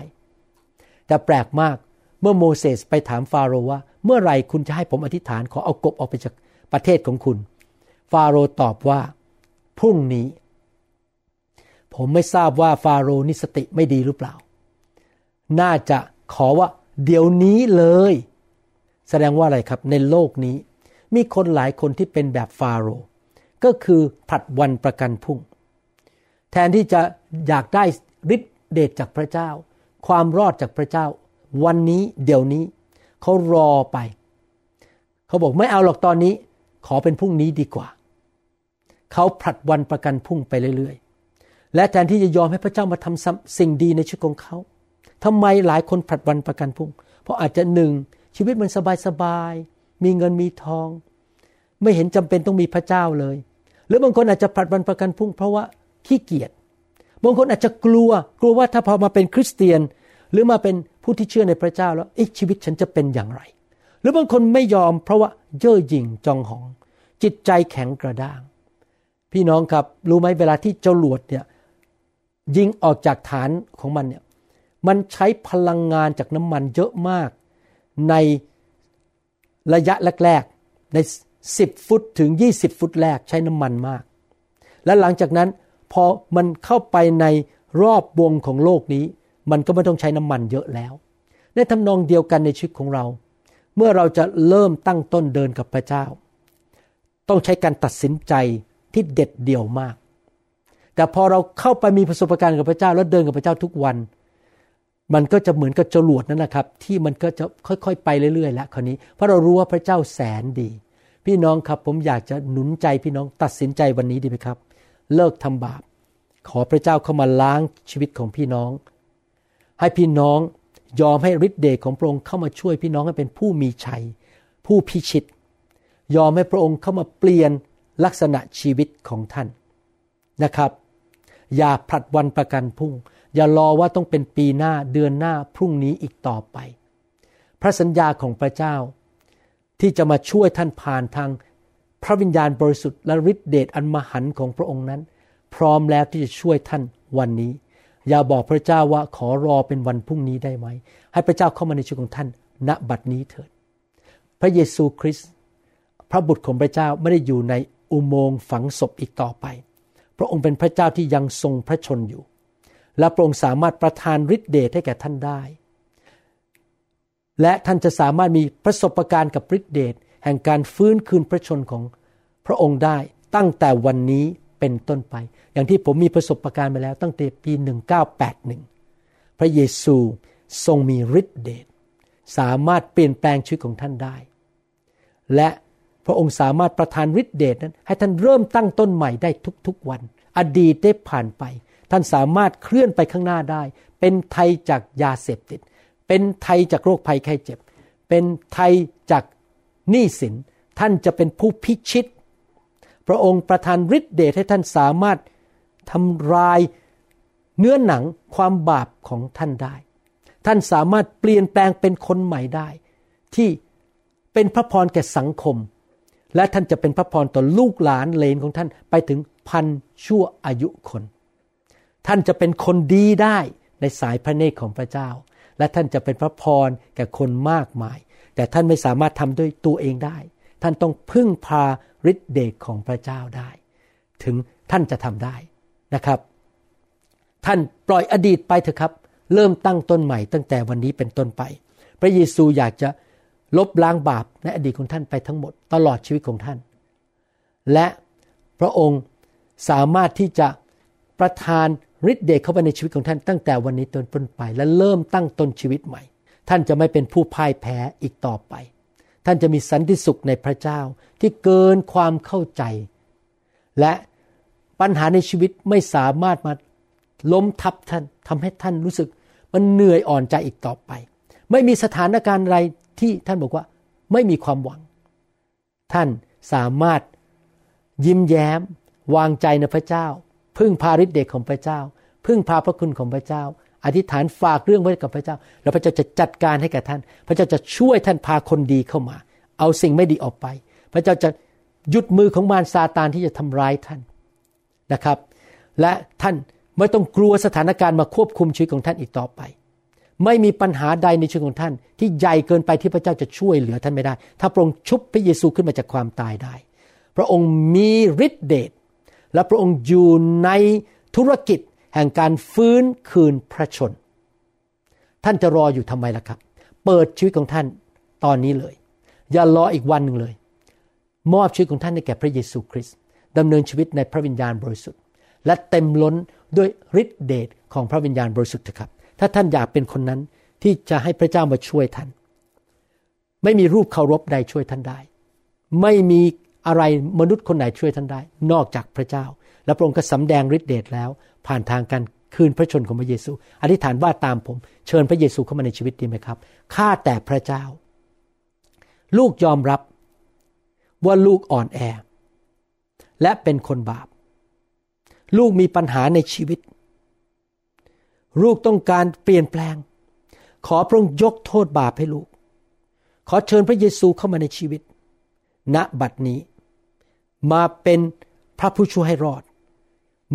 แต่แปลกมากเมื่อโมเสสไปถามฟาโรห์ว่า เมื่อไหร่คุณจะให้ผมอธิษฐานขอเอากบออกไปจาก ประเทศของคุณ ฟาโรห์ตอบว่า พรุ่งนี้ ผมไม่ทราบว่าฟาโรห์นิสติไม่ดีหรือเปล่า น่าจะขอว่า เดี๋ยวนี้เลย แสดงว่าอะไรครับในโลกนี้ มีคนหลายคนที่เป็นแบบฟาโรห์ก็คือผัดวันประกันพรุ่ง แทนที่จะอยากได้ฤทธิเดชจากพระเจ้า ความรอดจากพระเจ้า วันนี้เดี๋ยวนี้ เขารอไป เขาบอกไม่เอาหรอกตอนนี้ ขอเป็นพรุ่งนี้ดีกว่า เขาผลัดวันประกันพรุ่งไปเรื่อยๆ และแทนที่จะยอมให้พระเจ้ามาทำสิ่งดีในชีวิตของเขาทำไมหลายคนผลัดวันประกันพรุ่ง เพราะอาจจะหนึ่งชีวิตมันสบายๆ มีเงินมีทอง ไม่เห็นจำเป็นต้องมีพระเจ้าเลย หรือบางคนอาจจะผลัดวันประกันพรุ่ง เพราะว่าขี้เกียจ บางคนอาจจะกลัว กลัวว่าถ้าพอมาเป็นคริสเตียน หรือมาเป็นผู้ที่เชื่อในพระเจ้าแล้วชีวิตฉันจะเป็นอย่างไร หรือบางคนไม่ยอมเพราะว่าเย่อหยิ่งจองหอง จิตใจแข็งกระด้าง พี่น้องครับรู้ไหมเวลาที่เจรวดเนี่ยยิงออกจากฐานของมันเนี่ยมันใช้พลังงานจากน้ำมันเยอะมากในระยะแรกๆ ใน 10 ฟุตถึง 20 ฟุตแรกใช้น้ำมันมาก และหลังจากนั้นพอมันเข้าไปในรอบวงของโลกนี้ มันก็ไม่ต้องใช้น้ำมันเยอะแล้ว ในทำนองเดียวกันในชีวิตของเรา เมื่อเราจะเริ่มตั้งต้นเดินกับพระเจ้า ต้องใช้การตัดสินใจที่เด็ดเดี่ยวมาก แต่พอเราเข้าไปมีประสบการณ์กับพระเจ้าแล้วเดินกับพระเจ้าทุกวัน มันก็จะเหมือนกับจรวดนั่นนะครับ ที่มันก็จะค่อยๆ ไปเรื่อยๆแล้วคราวนี้เพราะเรารู้ว่าพระเจ้าแสนดี พี่น้องครับผมอยากจะหนุนใจพี่น้องตัดสินใจวันนี้ดีไหมครับ เลิกทำบาป ขอพระเจ้าเข้ามาล้างชีวิตของพี่น้อง ให้พี่น้องยอมให้ฤทธิ์เดชของพระองค์เข้ามาช่วยพี่น้องให้เป็นผู้มีชัย ผู้พิชิต ยอมให้พระองค์เข้ามาเปลี่ยนลักษณะชีวิตของท่านนะครับ อย่าผลัดวันประกันพรุ่ง อย่ารอว่าต้องเป็นปีหน้าเดือนหน้าพรุ่งนี้อีกต่อไป พระสัญญาของพระเจ้า ที่จะมาช่วยท่านผ่านทางพระวิญญาณบริสุทธิ์และฤทธิเดชอันมหันต์ของพระองค์นั้น พร้อมแล้วที่จะช่วยท่านวันนี้ อย่าบอกพระเจ้าว่าขอรอเป็นวันพรุ่งนี้ได้ไหม ให้พระเจ้าเข้ามาในชีวิตของท่าน ณบัดนี้เถิด พระเยซูคริสต์ พระบุตรของพระเจ้าไม่ได้อยู่ในอุโมงค์ฝังศพอีกต่อไป พระองค์เป็นพระเจ้าที่ยังทรงพระชนอยู่ และพระองค์สามารถประทานฤทธิเดชให้แก่ท่านได้ และท่านจะสามารถมีประสบการณ์กับฤทธิเดชแห่งการฟื้นคืนพระชนของพระองค์ได้ตั้งแต่วันนี้เป็นต้นไป อย่างที่ผมมีประสบการณ์มาแล้วตั้งแต่ปี 1981 พระเยซูทรงมีฤทธิเดชสามารถเปลี่ยนแปลงชีวิตของท่านได้ และ พระองค์สามารถประทานฤทธิเดชนั้น ให้ท่านเริ่มตั้งต้นใหม่ได้ทุกๆวัน อดีตได้ผ่านไป ท่านสามารถเคลื่อนไปข้างหน้าได้ เป็นไทยจากยาเสพติด เป็นไทยจากโรคภัยไข้เจ็บ เป็นไทยจากหนี้สิน ท่านจะเป็นผู้พิชิต พระองค์ประทานฤทธิเดชให้ท่านสามารถทำลายเนื้อหนังความบาปของท่านได้ ท่านสามารถเปลี่ยนแปลงเป็นคนใหม่ได้ ที่เป็นพระพรแก่สังคม และท่านจะเป็นพระพรต่อลูกหลานเลนของท่านไปถึงพันชั่วอายุคน ท่านจะเป็นคนดีได้ในสายพระเนตรของพระเจ้า และท่านจะเป็นพระพรแก่คนมากมาย แต่ท่านไม่สามารถทำด้วยตัวเองได้ ท่านต้องพึ่งพาฤทธิเดชของพระเจ้าได้ ถึงท่านจะทำได้นะครับ ท่านปล่อยอดีตไปเถอะครับ เริ่มตั้งต้นใหม่ตั้งแต่วันนี้เป็นต้นไป พระเยซูอยากจะ ลบล้างบาปในอดีตของท่านไปทั้งหมดตลอดชีวิตของท่าน และพระองค์สามารถที่จะประทานฤทธิ์เดชเข้าไปในชีวิตของท่านตั้งแต่วันนี้ต้นต้นไป และเริ่มตั้งต้นชีวิตใหม่ ท่านจะไม่เป็นผู้พ่ายแพ้อีกต่อไป ท่านจะมีสันติสุขในพระเจ้าที่เกินความเข้าใจ และปัญหาในชีวิตไม่สามารถมาล้มทับท่านทำให้ท่านรู้สึก มันเหนื่อยอ่อนใจอีกต่อไป ไม่มีสถานการณ์อะไร ที่ท่านบอกว่าไม่มีความหวัง ท่านสามารถยิ้มแย้ม วางใจในพระเจ้า พึ่งพาฤทธิ์เดชของพระเจ้า พึ่งพาพระคุณของพระเจ้า อธิษฐานฝากเรื่องไว้กับพระเจ้า แล้วพระเจ้าจะจัดการให้แก่ท่าน พระเจ้าจะช่วยท่านพาคนดีเข้ามา เอาสิ่งไม่ดีออกไป พระเจ้าจะหยุดมือของมารซาตานที่จะทำร้ายท่านนะครับ และท่านไม่ต้องกลัวสถานการณ์มาควบคุมชีวิตของท่านอีกต่อไป ไม่มีปัญหาใดในชีวิตของท่าน ที่ใหญ่เกินไปที่พระเจ้าจะช่วยเหลือท่านไม่ได้ ถ้าพระองค์ชุบพระเยซูขึ้นมาจากความตายได้ พระองค์มีฤทธิเดชและพระองค์อยู่ในธุรกิจแห่งการฟื้นคืนพระชน ท่านจะรออยู่ทำไมล่ะครับ เปิดชีวิตของท่านตอนนี้เลย อย่ารออีกวันหนึ่งเลย มอบชีวิตของท่านให้แก่พระเยซูคริสต์ดำเนินชีวิตในพระวิญญาณบริสุทธิ์ และเต็มล้นด้วยฤทธิเดชของพระวิญญาณบริสุทธิ์เถอะครับ ถ้าท่านอยากเป็นคนนั้นที่จะให้พระเจ้ามาช่วยท่าน ไม่มีรูปเคารพใดช่วยท่านได้ ไม่มีอะไรมนุษย์คนไหนช่วยท่านได้ นอกจากพระเจ้า และพระองค์ก็สำแดงฤทธิเดชแล้ว ผ่านทางการคืนพระชนของพระเยซู อธิษฐานว่าตามผม เชิญพระเยซูเข้ามาในชีวิตดีไหมครับข้าแต่พระเจ้า ลูกยอมรับว่าลูกอ่อนแอ และเป็นคนบาป ลูกมีปัญหาในชีวิต ลูกต้องการเปลี่ยนแปลง ขอพระองค์ยกโทษบาปให้ลูก ขอเชิญพระเยซูเข้ามาในชีวิต ณบัดนี้ มาเป็นพระผู้ช่วยให้รอด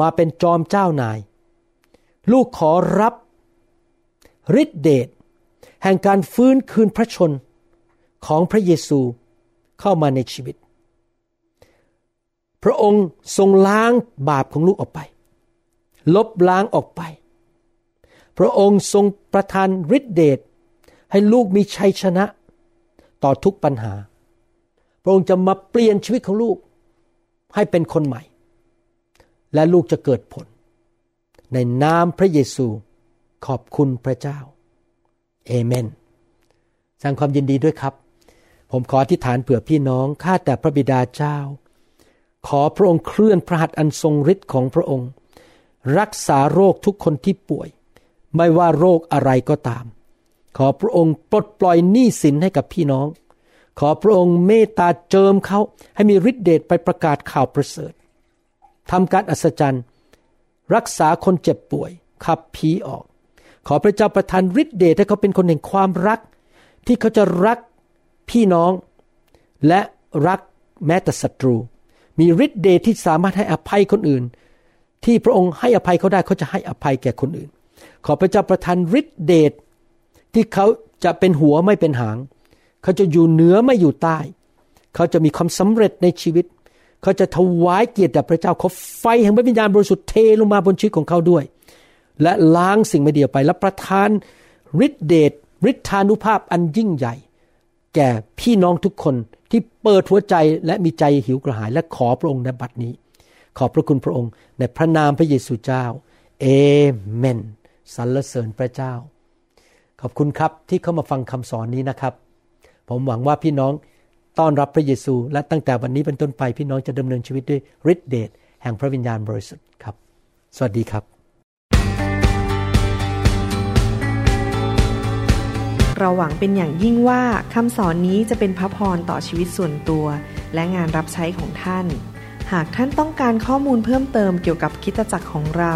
มาเป็นจอมเจ้านาย ลูกขอรับฤทธิเดชแห่งการฟื้นคืนพระชนของพระเยซูเข้ามาในชีวิต พระองค์ทรงล้างบาปของลูกออกไป ลบล้างออกไป พระองค์ทรงประทานฤทธิเดชให้ลูกมีชัยชนะต่อทุกปัญหา พระองค์จะมาเปลี่ยนชีวิตของลูกให้เป็นคนใหม่ และลูกจะเกิดผล ในนามพระเยซูขอบคุณพระเจ้า เอเมนแสดงความยินดีด้วยครับ ผมขออธิษฐานเผื่อพี่น้อง ข้าแต่พระบิดาเจ้า ขอพระองค์เคลื่อนพระหัตถ์อันทรงฤทธิ์ของพระองค์ รักษาโรคทุกคนที่ป่วย ไม่ว่าโรคอะไรก็ตาม ขอพระองค์ปลดปล่อยหนี้สินให้กับพี่น้อง ขอพระองค์เมตตาเจิมเขาให้มีฤทธิเดชไปประกาศข่าวประเสริฐทำการอัศจรรย์ รักษาคนเจ็บป่วย ขับผีออก ขอพระเจ้าประทานฤทธิเดชให้เขาเป็นคนแห่งความรัก ที่เขาจะรักพี่น้อง และรักแม้แต่ศัตรู มีฤทธิเดชที่สามารถให้อภัยคนอื่น ที่พระองค์ให้อภัยเขาได้เขาจะให้อภัยแก่คนอื่น ขอพระเจ้าประทานฤทธิเดชที่เขาจะเป็นหัวไม่เป็นหาง เขาจะอยู่เหนือไม่อยู่ใต้ เขาจะมีความสำเร็จในชีวิต เขาจะถวายเกียรติแด่พระเจ้าเขาไฟแห่งพระวิญญาณบริสุทธิ์เทลงมาบนชีวิตของเขาด้วย และล้างสิ่งไม่ดีออกไป และประทานฤทธิเดชฤทธานุภาพอันยิ่งใหญ่ แก่พี่น้องทุกคนที่เปิดหัวใจและมีใจหิวกระหาย และขอพระองค์ในบัดนี้ ขอบพระคุณพระองค์ในพระนามพระเยซูเจ้า เอเมน สรรเสริญพระเจ้า ขอบคุณครับที่เข้ามาฟังคำสอนนี้นะครับ ผมหวังว่าพี่น้องต้อนรับพระเยซูและตั้งแต่วันนี้เป็นต้นไปพี่น้องจะดำเนินชีวิตด้วยฤทธิเดชแห่งพระวิญญาณบริสุทธิ์ครับ สวัสดีครับ เราหวังเป็นอย่างยิ่งว่าคำสอนนี้จะเป็นพระพรต่อชีวิตส่วนตัว และงานรับใช้ของท่าน หากท่านต้องการข้อมูลเพิ่มเติมเกี่ยวกับคริดตจักรของเรา